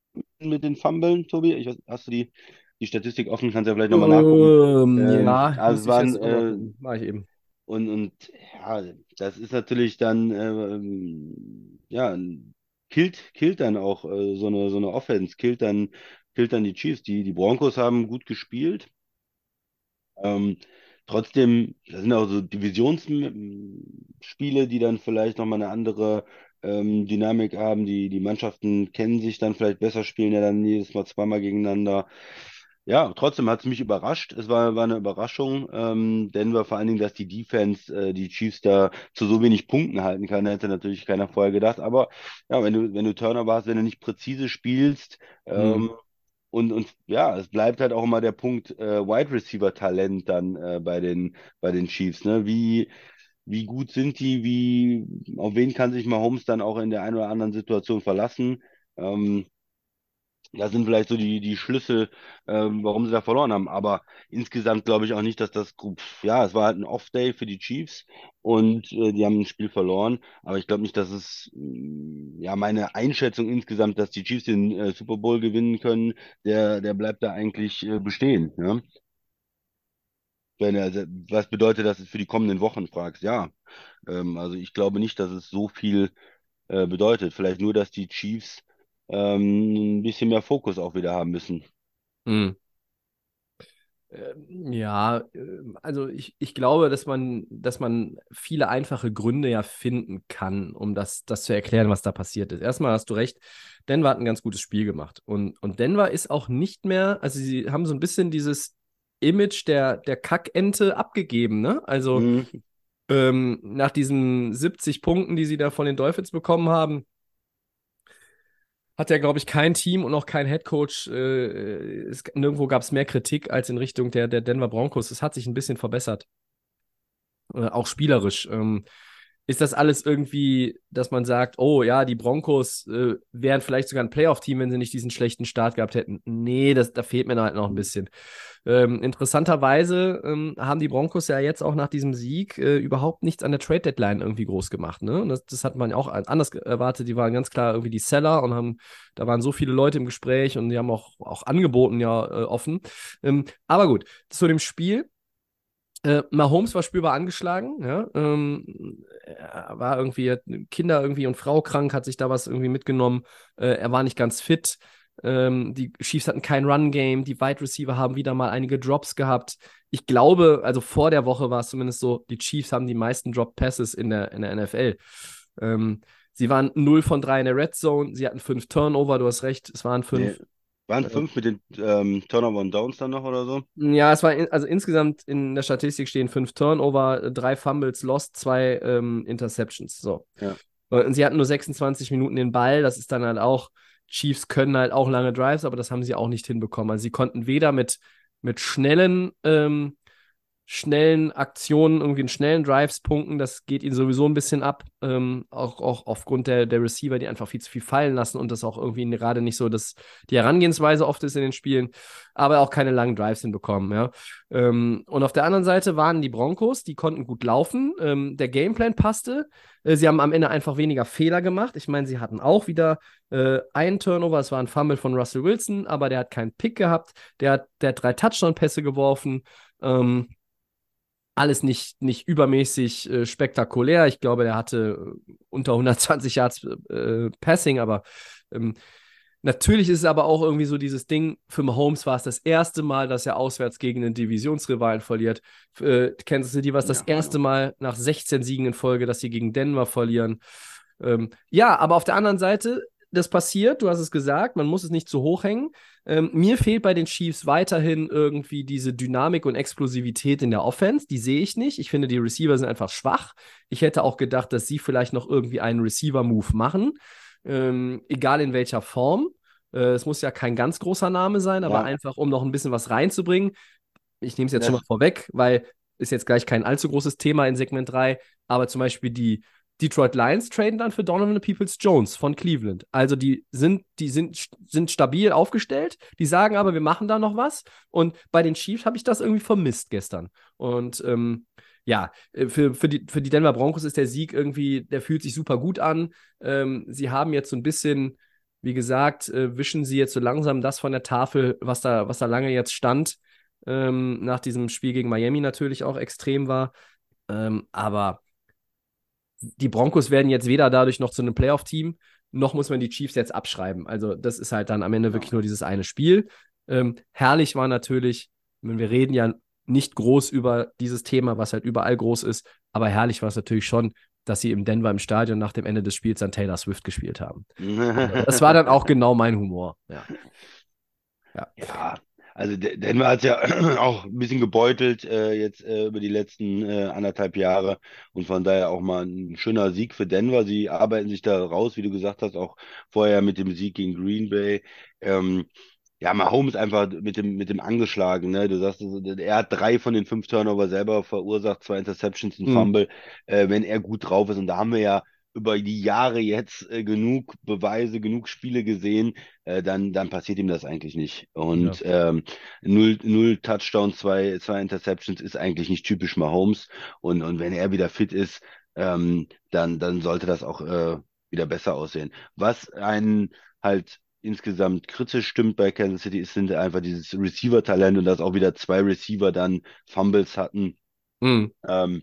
mit den Fumblen, Tobi. Ich weiß, hast du die, die Statistik offen? Kannst du ja vielleicht nochmal nachgucken. Ähm, Ähm, ja, also waren, äh. Mach ich eben. Und, und ja, das ist natürlich dann, ähm, ja, killt, killt dann auch äh, so eine, so eine Offense, killt dann, killt dann die Chiefs. Die, die Broncos haben gut gespielt. Ähm, trotzdem, das sind auch so Divisionsspiele, die dann vielleicht nochmal eine andere ähm, Dynamik haben. Die, die Mannschaften kennen sich dann vielleicht besser, spielen ja dann jedes Mal zweimal gegeneinander. Ja, trotzdem hat es mich überrascht. Es war, war eine Überraschung. Ähm, Denver vor allen Dingen, dass die Defense äh, die Chiefs da zu so wenig Punkten halten kann, hätte natürlich keiner vorher gedacht. Aber ja, wenn du, wenn du Turnover hast, wenn du nicht präzise spielst, ähm, Mhm. und, und ja, es bleibt halt auch immer der Punkt äh, Wide Receiver Talent dann äh, bei den, bei den Chiefs. Ne? Wie, wie gut sind die? Wie, auf wen kann sich Mahomes dann auch in der einen oder anderen Situation verlassen? Ähm, das sind vielleicht so die, die Schlüssel, ähm, warum sie da verloren haben. Aber insgesamt glaube ich auch nicht, dass das, ja, es war halt ein Off-Day für die Chiefs und äh, die haben ein Spiel verloren. Aber ich glaube nicht, dass es, mh, ja, meine Einschätzung insgesamt, dass die Chiefs den äh, Super Bowl gewinnen können, der, der bleibt da eigentlich äh, bestehen. Ja? Wenn, also, was bedeutet das für die kommenden Wochen, fragst? Ja, ähm, also ich glaube nicht, dass es so viel äh, bedeutet. Vielleicht nur, dass die Chiefs ähm, ein bisschen mehr Fokus auch wieder haben müssen. Mhm. Ähm, Ja, ähm, also ich, ich glaube, dass man, dass man viele einfache Gründe ja finden kann, um das, das zu erklären, was da passiert ist. Erstmal hast du recht, Denver hat ein ganz gutes Spiel gemacht. Und, und Denver ist auch nicht mehr, also sie haben so ein bisschen dieses Image der, der Kackente abgegeben, ne? Also Mhm. ähm, nach diesen 70 Punkten, die sie da von den Dolphins bekommen haben, hat ja, glaube ich, kein Team und auch kein Headcoach. Äh, es, nirgendwo gab es mehr Kritik als in Richtung der, der Denver Broncos. Es hat sich ein bisschen verbessert. Äh, auch spielerisch. Ähm, ist das alles irgendwie, dass man sagt, oh ja, die Broncos äh, wären vielleicht sogar ein Playoff-Team, wenn sie nicht diesen schlechten Start gehabt hätten? Nee, das, da fehlt mir halt noch ein bisschen. Ähm, interessanterweise ähm, haben die Broncos ja jetzt auch nach diesem Sieg äh, überhaupt nichts an der Trade-Deadline irgendwie groß gemacht. Ne? Und das, das hat man ja auch anders erwartet. Die waren ganz klar irgendwie die Seller und haben, da waren so viele Leute im Gespräch und die haben auch, auch angeboten ja äh, offen. Ähm, aber gut, zu dem Spiel. Äh, Mahomes war spürbar angeschlagen, ja. Ähm, er war irgendwie, Kinder irgendwie und Frau krank, hat sich da was irgendwie mitgenommen. Äh, er war nicht ganz fit. Ähm, die Chiefs hatten kein Run-Game. Die Wide Receiver haben wieder mal einige Drops gehabt. Ich glaube, also vor der Woche war es zumindest so, die Chiefs haben die meisten Drop-Passes in der, in der NFL. Ähm, sie waren 0 von 3 in der Red Zone. Sie hatten fünf Turnover, du hast recht, es waren fünf. Nee. Waren fünf mit den ähm, Turnover und Downs dann noch oder so? Ja, es war in, also insgesamt in der Statistik stehen fünf Turnover, drei Fumbles, Lost, zwei ähm, Interceptions. So. Ja. Und sie hatten nur 26 Minuten den Ball. Das ist dann halt auch, Chiefs können halt auch lange Drives, aber das haben sie auch nicht hinbekommen. Also sie konnten weder mit, mit schnellen, ähm, schnellen Aktionen, irgendwie in schnellen Drives punkten. Das geht ihnen sowieso ein bisschen ab. Ähm, auch, auch aufgrund der, der Receiver, die einfach viel zu viel fallen lassen und das auch irgendwie gerade nicht so das, die Herangehensweise oft ist in den Spielen, aber auch keine langen Drives hinbekommen. Ja. Ähm, und auf der anderen Seite waren die Broncos, die konnten gut laufen. Ähm, der Gameplan passte. Äh, sie haben am Ende einfach weniger Fehler gemacht. Ich meine, sie hatten auch wieder äh, einen Turnover. Es war ein Fumble von Russell Wilson, aber der hat keinen Pick gehabt. Der hat, der hat drei Touchdown-Pässe geworfen. Ähm, alles nicht, nicht übermäßig äh, spektakulär. Ich glaube, der hatte äh, unter 120 Yards äh, Passing, aber ähm, natürlich ist es aber auch irgendwie so dieses Ding, für Mahomes war es das erste Mal, dass er auswärts gegen einen Divisionsrivalen verliert. Äh, Kansas City war es das Ja. erste Mal nach 16 Siegen in Folge, dass sie gegen Denver verlieren. Ähm, ja, aber auf der anderen Seite, das passiert, du hast es gesagt, man muss es nicht zu hoch hängen. Ähm, mir fehlt bei den Chiefs weiterhin irgendwie diese Dynamik und Explosivität in der Offense. Die sehe ich nicht. Ich finde, die Receiver sind einfach schwach. Ich hätte auch gedacht, dass sie vielleicht noch irgendwie einen Receiver-Move machen, ähm, egal in welcher Form. Äh, es muss ja kein ganz großer Name sein, aber Ja. einfach, um noch ein bisschen was reinzubringen. Ich nehme es jetzt Das- schon mal vorweg, weil ist jetzt gleich kein allzu großes Thema in Segment 3, aber zum Beispiel die Detroit Lions traden dann für Donovan Peoples Jones von Cleveland. Also die sind, die sind, sind stabil aufgestellt, die sagen aber, wir machen da noch was. Und bei den Chiefs habe ich das irgendwie vermisst gestern. Und ähm, ja, äh, für, für, die, für die Denver Broncos ist der Sieg irgendwie, der fühlt sich super gut an. Ähm, sie haben jetzt so ein bisschen, wie gesagt, äh, wischen sie jetzt so langsam das von der Tafel, was da, was da lange jetzt stand. Ähm, nach diesem Spiel gegen Miami natürlich auch extrem war. Ähm, aber die Broncos werden jetzt weder dadurch noch zu einem Playoff-Team, noch muss man die Chiefs jetzt abschreiben. Also, das ist halt dann am Ende wirklich nur dieses eine Spiel. Ähm, herrlich war natürlich, wenn wir reden ja nicht groß über dieses Thema, was halt überall groß ist, aber herrlich war es natürlich schon, dass sie im Denver im Stadion nach dem Ende des Spiels dann Taylor Swift gespielt haben. [laughs] Also, das war dann auch genau mein Humor. Ja. Ja, also De- Denver hat ja [clears throat] auch ein bisschen gebeutelt äh, jetzt äh, über die letzten äh, anderthalb Jahre und von daher auch mal ein schöner Sieg für Denver. Sie arbeiten sich da raus, wie du gesagt hast, auch vorher mit dem Sieg gegen Green Bay. Ähm, ja, Mahomes einfach mit dem, mit dem angeschlagen, ne? Du sagst, also, er hat drei von den fünf Turnover selber verursacht, zwei Interceptions, ein Mhm. Fumble, äh, wenn er gut drauf ist. Und da haben wir ja über die Jahre jetzt äh, genug Beweise, genug Spiele gesehen, äh, dann, dann passiert ihm das eigentlich nicht. Und ähm, null, null Touchdowns, zwei, zwei Interceptions ist eigentlich nicht typisch Mahomes. Und, und wenn er wieder fit ist, ähm, dann, dann sollte das auch äh, wieder besser aussehen. Was einen halt insgesamt kritisch stimmt bei Kansas City, ist sind einfach dieses Receiver-Talent und dass auch wieder zwei Receiver dann Fumbles hatten. Mhm. Ähm,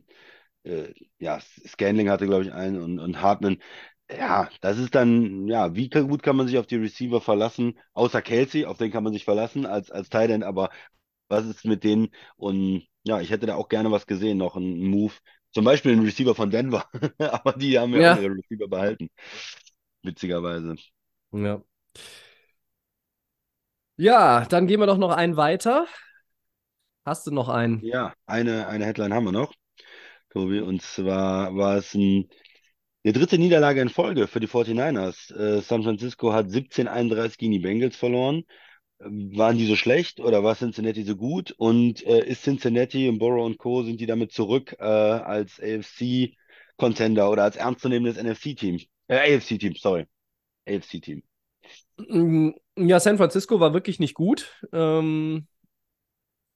äh, ja, Scanling hatte, glaube ich, einen und, und Hartman. Ja, das ist dann, ja, wie gut kann man sich auf die Receiver verlassen? Außer Kelsey, auf den kann man sich verlassen als, als End, aber was ist mit denen? Und ja, ich hätte da auch gerne was gesehen, noch einen Move. Zum Beispiel einen Receiver von Denver, [laughs] aber die haben ja, Ja. auch ihre Receiver behalten. Witzigerweise. Ja. Ja, dann gehen wir doch noch einen weiter. Hast du noch einen? Ja, eine, eine Headline haben wir noch, Tobi, und zwar war es ein, eine dritte Niederlage in Folge für die 49ers. Äh, San Francisco hat 17:31 gegen die Bengals verloren. Ähm, Waren die so schlecht oder war Cincinnati so gut? Und äh, ist Cincinnati und Burrow und Co. sind die damit zurück äh, als AFC-Contender oder als ernstzunehmendes NFC-Team? Äh, AFC-Team, sorry. AFC-Team. Mm, Ja, San Francisco war wirklich nicht gut. Ähm,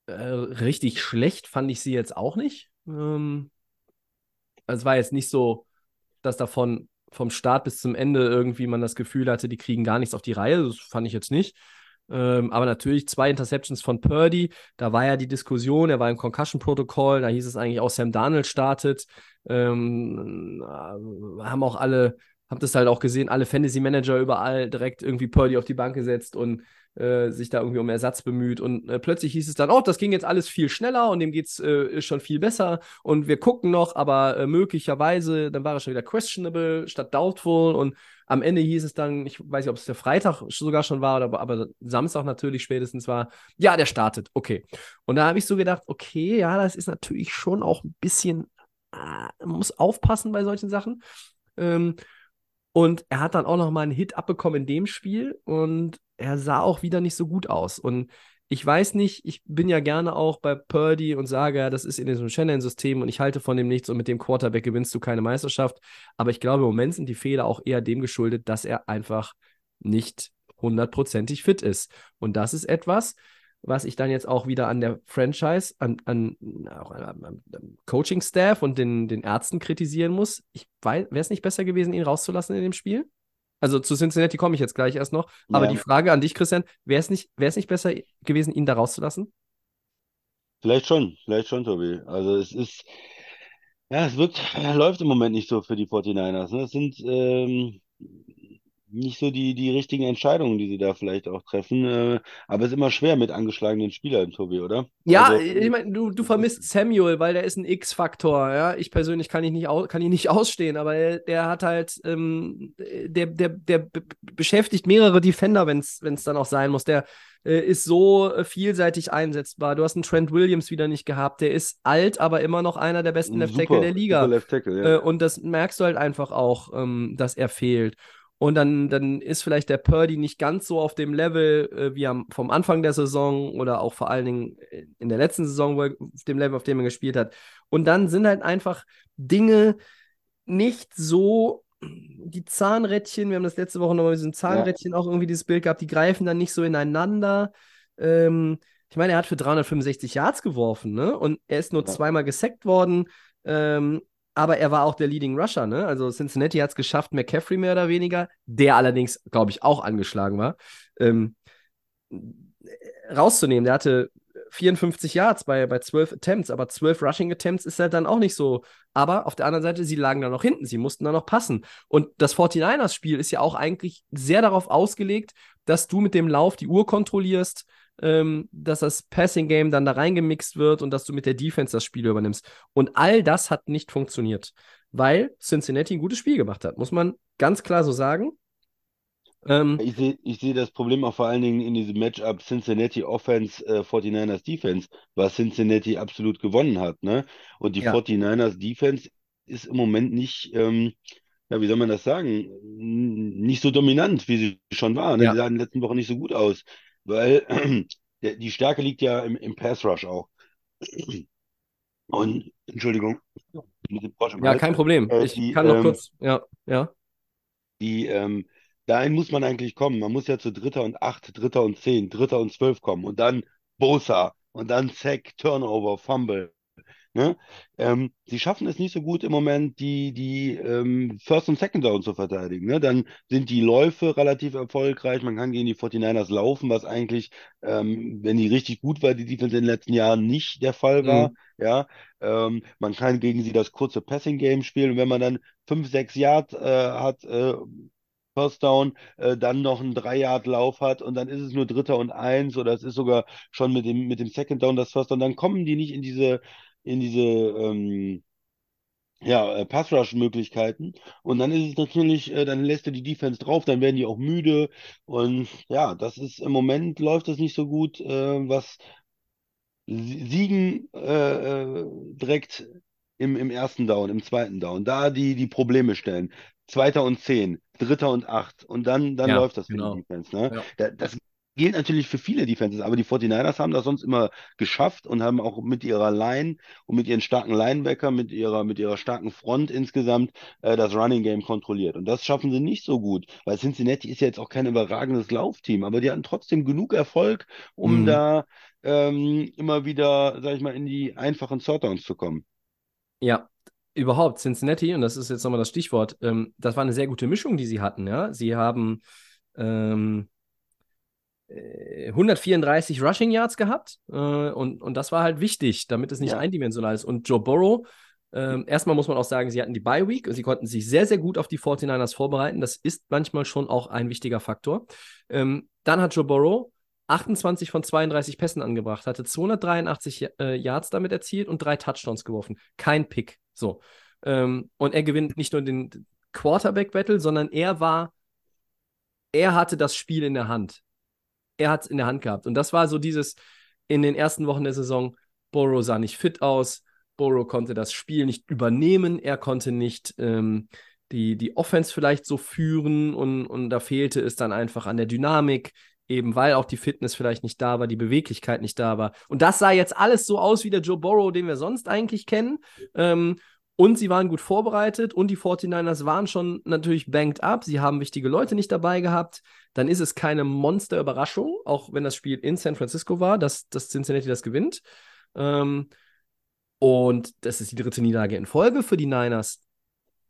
äh, richtig schlecht fand ich sie jetzt auch nicht. Ähm, also es war jetzt nicht so, dass davon vom Start bis zum Ende irgendwie man das Gefühl hatte, die kriegen gar nichts auf die Reihe. Das fand ich jetzt nicht. Ähm, aber natürlich zwei Interceptions von Purdy. Da war ja die Diskussion, er war im Concussion-Protokoll. Da hieß es eigentlich auch, Sam Darnold startet. Ähm, äh, haben auch alle, habt es halt auch gesehen, alle Fantasy-Manager überall direkt irgendwie Purdy auf die Bank gesetzt und äh, sich da irgendwie um Ersatz bemüht. Und äh, plötzlich hieß es dann, oh, das ging jetzt alles viel schneller und dem geht es äh, schon viel besser. Und wir gucken noch, aber äh, möglicherweise, dann war er schon wieder questionable statt doubtful. Und am Ende hieß es dann, ich weiß nicht, ob es der Freitag sogar schon war, oder, aber Samstag natürlich spätestens war, ja, der startet, okay. Und da habe ich so gedacht, okay, ja, das ist natürlich schon auch ein bisschen, ah, man muss aufpassen bei solchen Sachen. Ähm, und er hat dann auch noch mal einen Hit abbekommen in dem Spiel und er sah auch wieder nicht so gut aus. Und ich weiß nicht, ich bin ja gerne auch bei Purdy und sage, ja, das ist in diesem Shannon-System und ich halte von dem nichts und mit dem Quarterback gewinnst du keine Meisterschaft. Aber ich glaube, im Moment sind die Fehler auch eher dem geschuldet, dass er einfach nicht hundertprozentig fit ist. Und das ist etwas, was ich dann jetzt auch wieder an der Franchise, an, an, auch an, an, an Coaching-Staff und den, den Ärzten kritisieren muss. Ich wäre es nicht besser gewesen, ihn rauszulassen in dem Spiel? Also zu Cincinnati komme ich jetzt gleich erst noch. Aber Ja. die Frage an dich, Christian, wäre es nicht, wär's nicht besser gewesen, ihn da rauszulassen? Vielleicht schon, vielleicht schon, Tobi. Also es ist, ja, es wirkt, läuft im Moment nicht so für die 49ers. Ne? Es sind, ähm, nicht so die, die richtigen Entscheidungen, die sie da vielleicht auch treffen. Äh, aber es ist immer schwer mit angeschlagenen Spielern, Tobi, oder? Ja, Also, ich meine, du, du vermisst Samuel, weil der ist ein X-Faktor. Ja? Ich persönlich kann ihn nicht, kann ihn nicht [laughs] ausstehen, aber der, der hat halt, ähm, der, der, der be- beschäftigt mehrere Defender, wenn es dann auch sein muss. Der äh, ist so äh, vielseitig einsetzbar. Du hast einen Trent Williams wieder nicht gehabt. Der ist alt, aber immer noch einer der besten Left Tackle der Liga. Super Left Tackle, ja. Äh, und das merkst du halt einfach auch, ähm, dass er fehlt. Und dann, dann ist vielleicht der Purdy nicht ganz so auf dem Level äh, wie am, vom Anfang der Saison oder auch vor allen Dingen äh, in der letzten Saison, wo er, auf dem Level, auf dem er gespielt hat. Und dann sind halt einfach Dinge nicht so, die Zahnrädchen, wir haben das letzte Woche nochmal mit diesem Zahnrädchen auch irgendwie dieses Bild gehabt, die greifen dann nicht so ineinander. Ähm, ich meine, er hat für 365 Yards geworfen, ne? Und er ist nur Ja. zweimal gesackt worden. Ähm, aber er war auch der Leading Rusher, ne? Also Cincinnati hat es geschafft, McCaffrey mehr oder weniger, der allerdings, glaube ich, auch angeschlagen war, ähm, rauszunehmen. Der hatte 54 Yards bei, bei 12 Attempts, aber 12 Rushing Attempts ist halt dann auch nicht so. Aber auf der anderen Seite, sie lagen da noch hinten, sie mussten da noch passen. Und das 49ers-Spiel ist ja auch eigentlich sehr darauf ausgelegt, dass du mit dem Lauf die Uhr kontrollierst, ähm, dass das Passing-Game dann da reingemixt wird und dass du mit der Defense das Spiel übernimmst. Und all das hat nicht funktioniert, weil Cincinnati ein gutes Spiel gemacht hat, muss man ganz klar so sagen. Ähm, Ich sehe ich sehe das Problem auch vor allen Dingen in diesem Matchup Cincinnati Offense, äh, 49ers Defense, was Cincinnati absolut gewonnen hat, ne? Und die Ja. 49ers Defense ist im Moment nicht, ähm, ja, wie soll man das sagen, nicht so dominant, wie sie schon war, ne? Ja. Die sahen in den letzten Wochen nicht so gut aus, weil [clears throat] die Stärke liegt ja im, im Pass Rush auch. [clears throat] Und, Entschuldigung, ja, kein Problem. Äh, Ich die, kann noch ähm, kurz, ja, ja. Die, ähm, dahin muss man eigentlich kommen. Man muss ja zu Dritter und Acht, Dritter und Zehn, Dritter und Zwölf kommen und dann Bosa und dann Sack, Turnover, Fumble. Ne? Ähm, sie schaffen es nicht so gut im Moment, die, die ähm, First und Second Down zu verteidigen. Ne? Dann sind die Läufe relativ erfolgreich. Man kann gegen die 49ers laufen, was eigentlich, ähm, wenn die richtig gut war, die Defense in den letzten Jahren nicht der Fall war. Mhm. Ja, ähm, man kann gegen sie das kurze Passing-Game spielen. Und wenn man dann 5, 6 Yard äh, hat, äh, First Down, äh, dann noch einen 3-Yard-Lauf hat und dann ist es nur Dritter und Eins oder es ist sogar schon mit dem, mit dem Second Down das First Down, dann kommen die nicht in diese, in diese ähm, ja, äh, Pass-Rush-Möglichkeiten. Und dann ist es natürlich, äh, dann lässt du die Defense drauf, dann werden die auch müde. Und ja, das ist im Moment läuft das nicht so gut, äh, was Sie- Siegen äh, äh, direkt im, im ersten Down, im zweiten Down, da die, die Probleme stellen. Zweiter und zehn, dritter und acht. Und dann, dann Ja, läuft das für genau. die Defense. Ne? Ja. Da, das gilt natürlich für viele Defenses, aber die 49ers haben das sonst immer geschafft und haben auch mit ihrer Line und mit ihren starken Linebacker, mit ihrer, mit ihrer starken Front insgesamt äh, das Running Game kontrolliert. Und das schaffen sie nicht so gut, weil Cincinnati ist ja jetzt auch kein überragendes Laufteam, aber die hatten trotzdem genug Erfolg, um Mhm. da ähm, immer wieder, sag ich mal, in die einfachen Sortdowns zu kommen. Ja, überhaupt Cincinnati, und das ist jetzt nochmal das Stichwort, ähm, das war eine sehr gute Mischung, die sie hatten, ja. Sie haben ähm, äh, 134 Rushing Yards gehabt äh, und, und das war halt wichtig, damit es nicht Ja. eindimensional ist. Und Joe Burrow, ähm, erstmal muss man auch sagen, sie hatten die Bye Week und sie konnten sich sehr, sehr gut auf die 49ers vorbereiten. Das ist manchmal schon auch ein wichtiger Faktor. Ähm, dann hat Joe Burrow 28 von 32 Pässen angebracht, hatte 283 äh, Yards damit erzielt und drei Touchdowns geworfen. Kein Pick. So. Ähm, und er gewinnt nicht nur den Quarterback-Battle, sondern er war, er hatte das Spiel in der Hand. Er hat es in der Hand gehabt. Und das war so dieses in den ersten Wochen der Saison, Burrow sah nicht fit aus, Burrow konnte das Spiel nicht übernehmen, er konnte nicht ähm, die, die Offense vielleicht so führen und, und da fehlte es dann einfach an der Dynamik, eben weil auch die Fitness vielleicht nicht da war, die Beweglichkeit nicht da war. Und das sah jetzt alles so aus wie der Joe Burrow, den wir sonst eigentlich kennen. Ähm, und sie waren gut vorbereitet und die 49ers waren schon natürlich banked up. Sie haben wichtige Leute nicht dabei gehabt. Dann ist es keine Monster-Überraschung, auch wenn das Spiel in San Francisco war, dass, dass Cincinnati das gewinnt. Ähm, und das ist die dritte Niederlage in Folge für die Niners.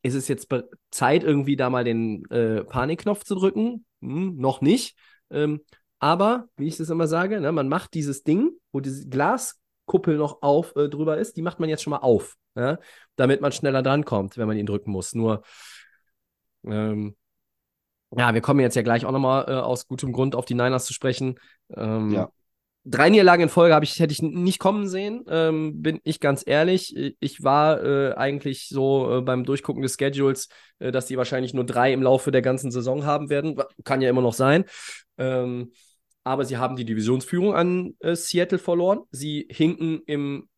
Ist es jetzt Zeit, irgendwie da mal den äh, Panikknopf zu drücken? Hm, noch nicht. Ähm, aber, wie ich das immer sage, ne, man macht dieses Ding, wo diese Glaskuppel noch auf äh, drüber ist, die macht man jetzt schon mal auf, ja, damit man schneller drankommt, wenn man ihn drücken muss. Nur, ähm, Ja, wir kommen jetzt ja gleich auch nochmal äh, aus gutem Grund auf die Niners zu sprechen. Ähm, Ja. Drei Niederlagen in Folge ich, hätte ich nicht kommen sehen, ähm, bin ich ganz ehrlich. Ich war äh, eigentlich so äh, beim Durchgucken des Schedules, äh, dass die wahrscheinlich nur drei im Laufe der ganzen Saison haben werden. Kann ja immer noch sein. Ähm, aber sie haben die Divisionsführung an äh, Seattle verloren. Sie hinken im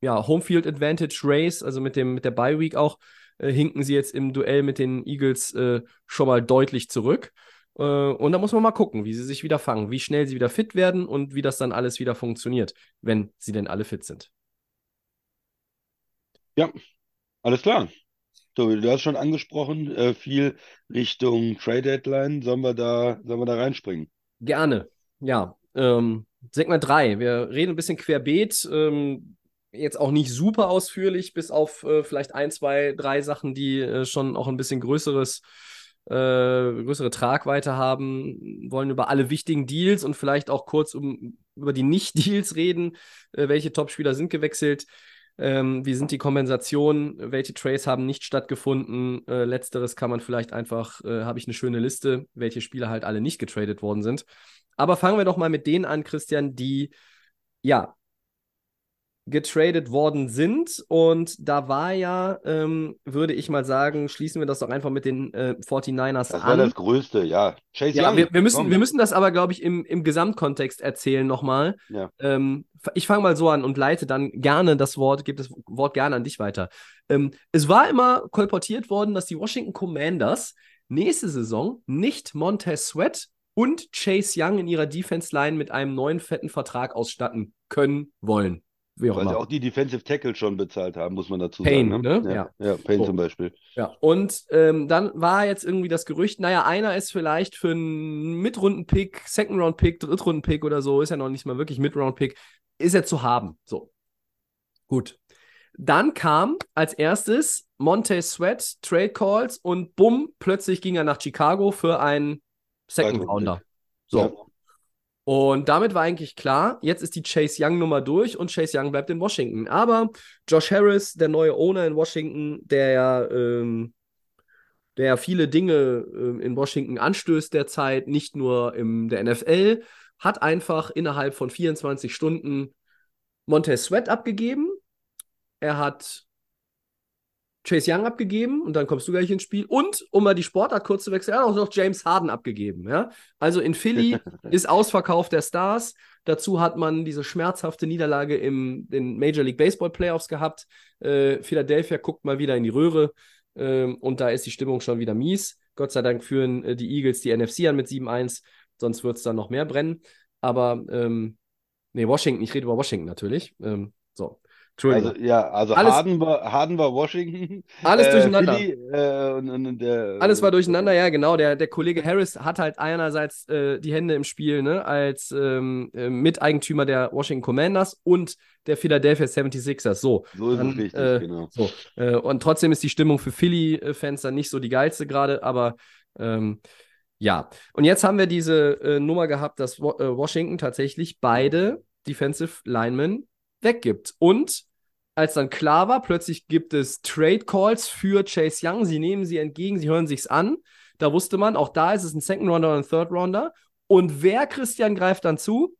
ja, Homefield Advantage Race, also mit, dem, mit der Bye Week auch, äh, hinken sie jetzt im Duell mit den Eagles äh, schon mal deutlich zurück. Äh, und da muss man mal gucken, wie sie sich wieder fangen, wie schnell sie wieder fit werden und wie das dann alles wieder funktioniert, wenn sie denn alle fit sind. Ja, alles klar. So, du hast schon angesprochen, äh, viel Richtung Trade Deadline. Sollen wir da, sollen wir da reinspringen? Gerne, ja. Ähm, Segment 3, wir reden ein bisschen querbeet, ähm, jetzt auch nicht super ausführlich, bis auf äh, vielleicht ein, zwei, drei Sachen, die äh, schon auch ein bisschen größeres, äh, größere Tragweite haben, wollen über alle wichtigen Deals und vielleicht auch kurz um, über die Nicht-Deals reden. Äh, welche Topspieler sind gewechselt? Ähm, wie sind die Kompensationen? Welche Trades haben nicht stattgefunden? Äh, letzteres kann man vielleicht einfach, äh, habe ich eine schöne Liste, welche Spieler halt alle nicht getradet worden sind. Aber fangen wir doch mal mit denen an, Christian, die ja getradet worden sind. Und da war ja, ähm, würde ich mal sagen, schließen wir das doch einfach mit den äh, 49ers Das an. war das Größte, ja. Chase Ja, Young, wir, wir, müssen, komm. wir müssen das aber, glaube ich, im, im Gesamtkontext erzählen nochmal. Ja. Ähm, ich fange mal so an und leite dann gerne das Wort, gebe das Wort gerne an dich weiter. Ähm, es war immer kolportiert worden, dass die Washington Commanders nächste Saison nicht Montez Sweat und Chase Young in ihrer Defense Line mit einem neuen fetten Vertrag ausstatten können wollen. Wie auch Weil sie immer. auch die Defensive Tackle schon bezahlt haben, muss man dazu Payne, sagen. ne? Ja, Ja. ja. Payne So. zum Beispiel. Ja, und ähm, dann war jetzt irgendwie das Gerücht, naja, einer ist vielleicht für einen Mitrunden-Pick, Second-Round-Pick, Drittrunden-Pick oder so, ist ja noch nicht mal wirklich Mid-Round-Pick, ist er zu haben. So. Gut. Dann kam als erstes Montez Sweat, Trade Calls und bumm, plötzlich ging er nach Chicago für einen Second-Rounder. So. Ja. Und damit war eigentlich klar, jetzt ist die Chase Young-Nummer durch und Chase Young bleibt in Washington. Aber Josh Harris, der neue Owner in Washington, der ja ähm, der viele Dinge ähm, in Washington anstößt derzeit, nicht nur in der NFL, hat einfach innerhalb von 24 Stunden Montez Sweat abgegeben. Er hat Chase Young abgegeben und dann kommst du gleich ins Spiel. Und, um mal die Sportart kurz zu wechseln, er hat auch noch James Harden abgegeben. Ja? Also in Philly [laughs] ist Ausverkauf der Stars. Dazu hat man diese schmerzhafte Niederlage in den Major League Baseball Playoffs gehabt. Äh, Philadelphia guckt mal wieder in die Röhre ähm, und da ist die Stimmung schon wieder mies. Gott sei Dank führen äh, die Eagles die NFC an mit 7-1, sonst wird es dann noch mehr brennen. Aber, ähm, nee, Washington, ich rede über Washington natürlich. Ähm, so, Entschuldigung. Also, ja, also Alles- Harden war, Harden war Washington. Alles äh, durcheinander. Philly, äh, und, und, der, Alles war durcheinander, ja, genau. Der, der Kollege Harris hat halt einerseits äh, die Hände im Spiel, ne, als ähm, äh, Miteigentümer der Washington Commanders und der Philadelphia 76ers. So. So ist Dann, es richtig, äh, genau. So. Äh, und trotzdem ist die Stimmung für Philly-Fans dann nicht so die geilste gerade, aber ähm, ja. Und jetzt haben wir diese äh, Nummer gehabt, dass Wa- äh, Washington tatsächlich beide Defensive Linemen weggibt. Und als dann klar war, plötzlich gibt es Trade Calls für Chase Young. Sie nehmen sie entgegen, sie hören sich's an. Da wusste man, auch da ist es ein Second Rounder und ein Third Rounder. Und wer, Christian, greift dann zu?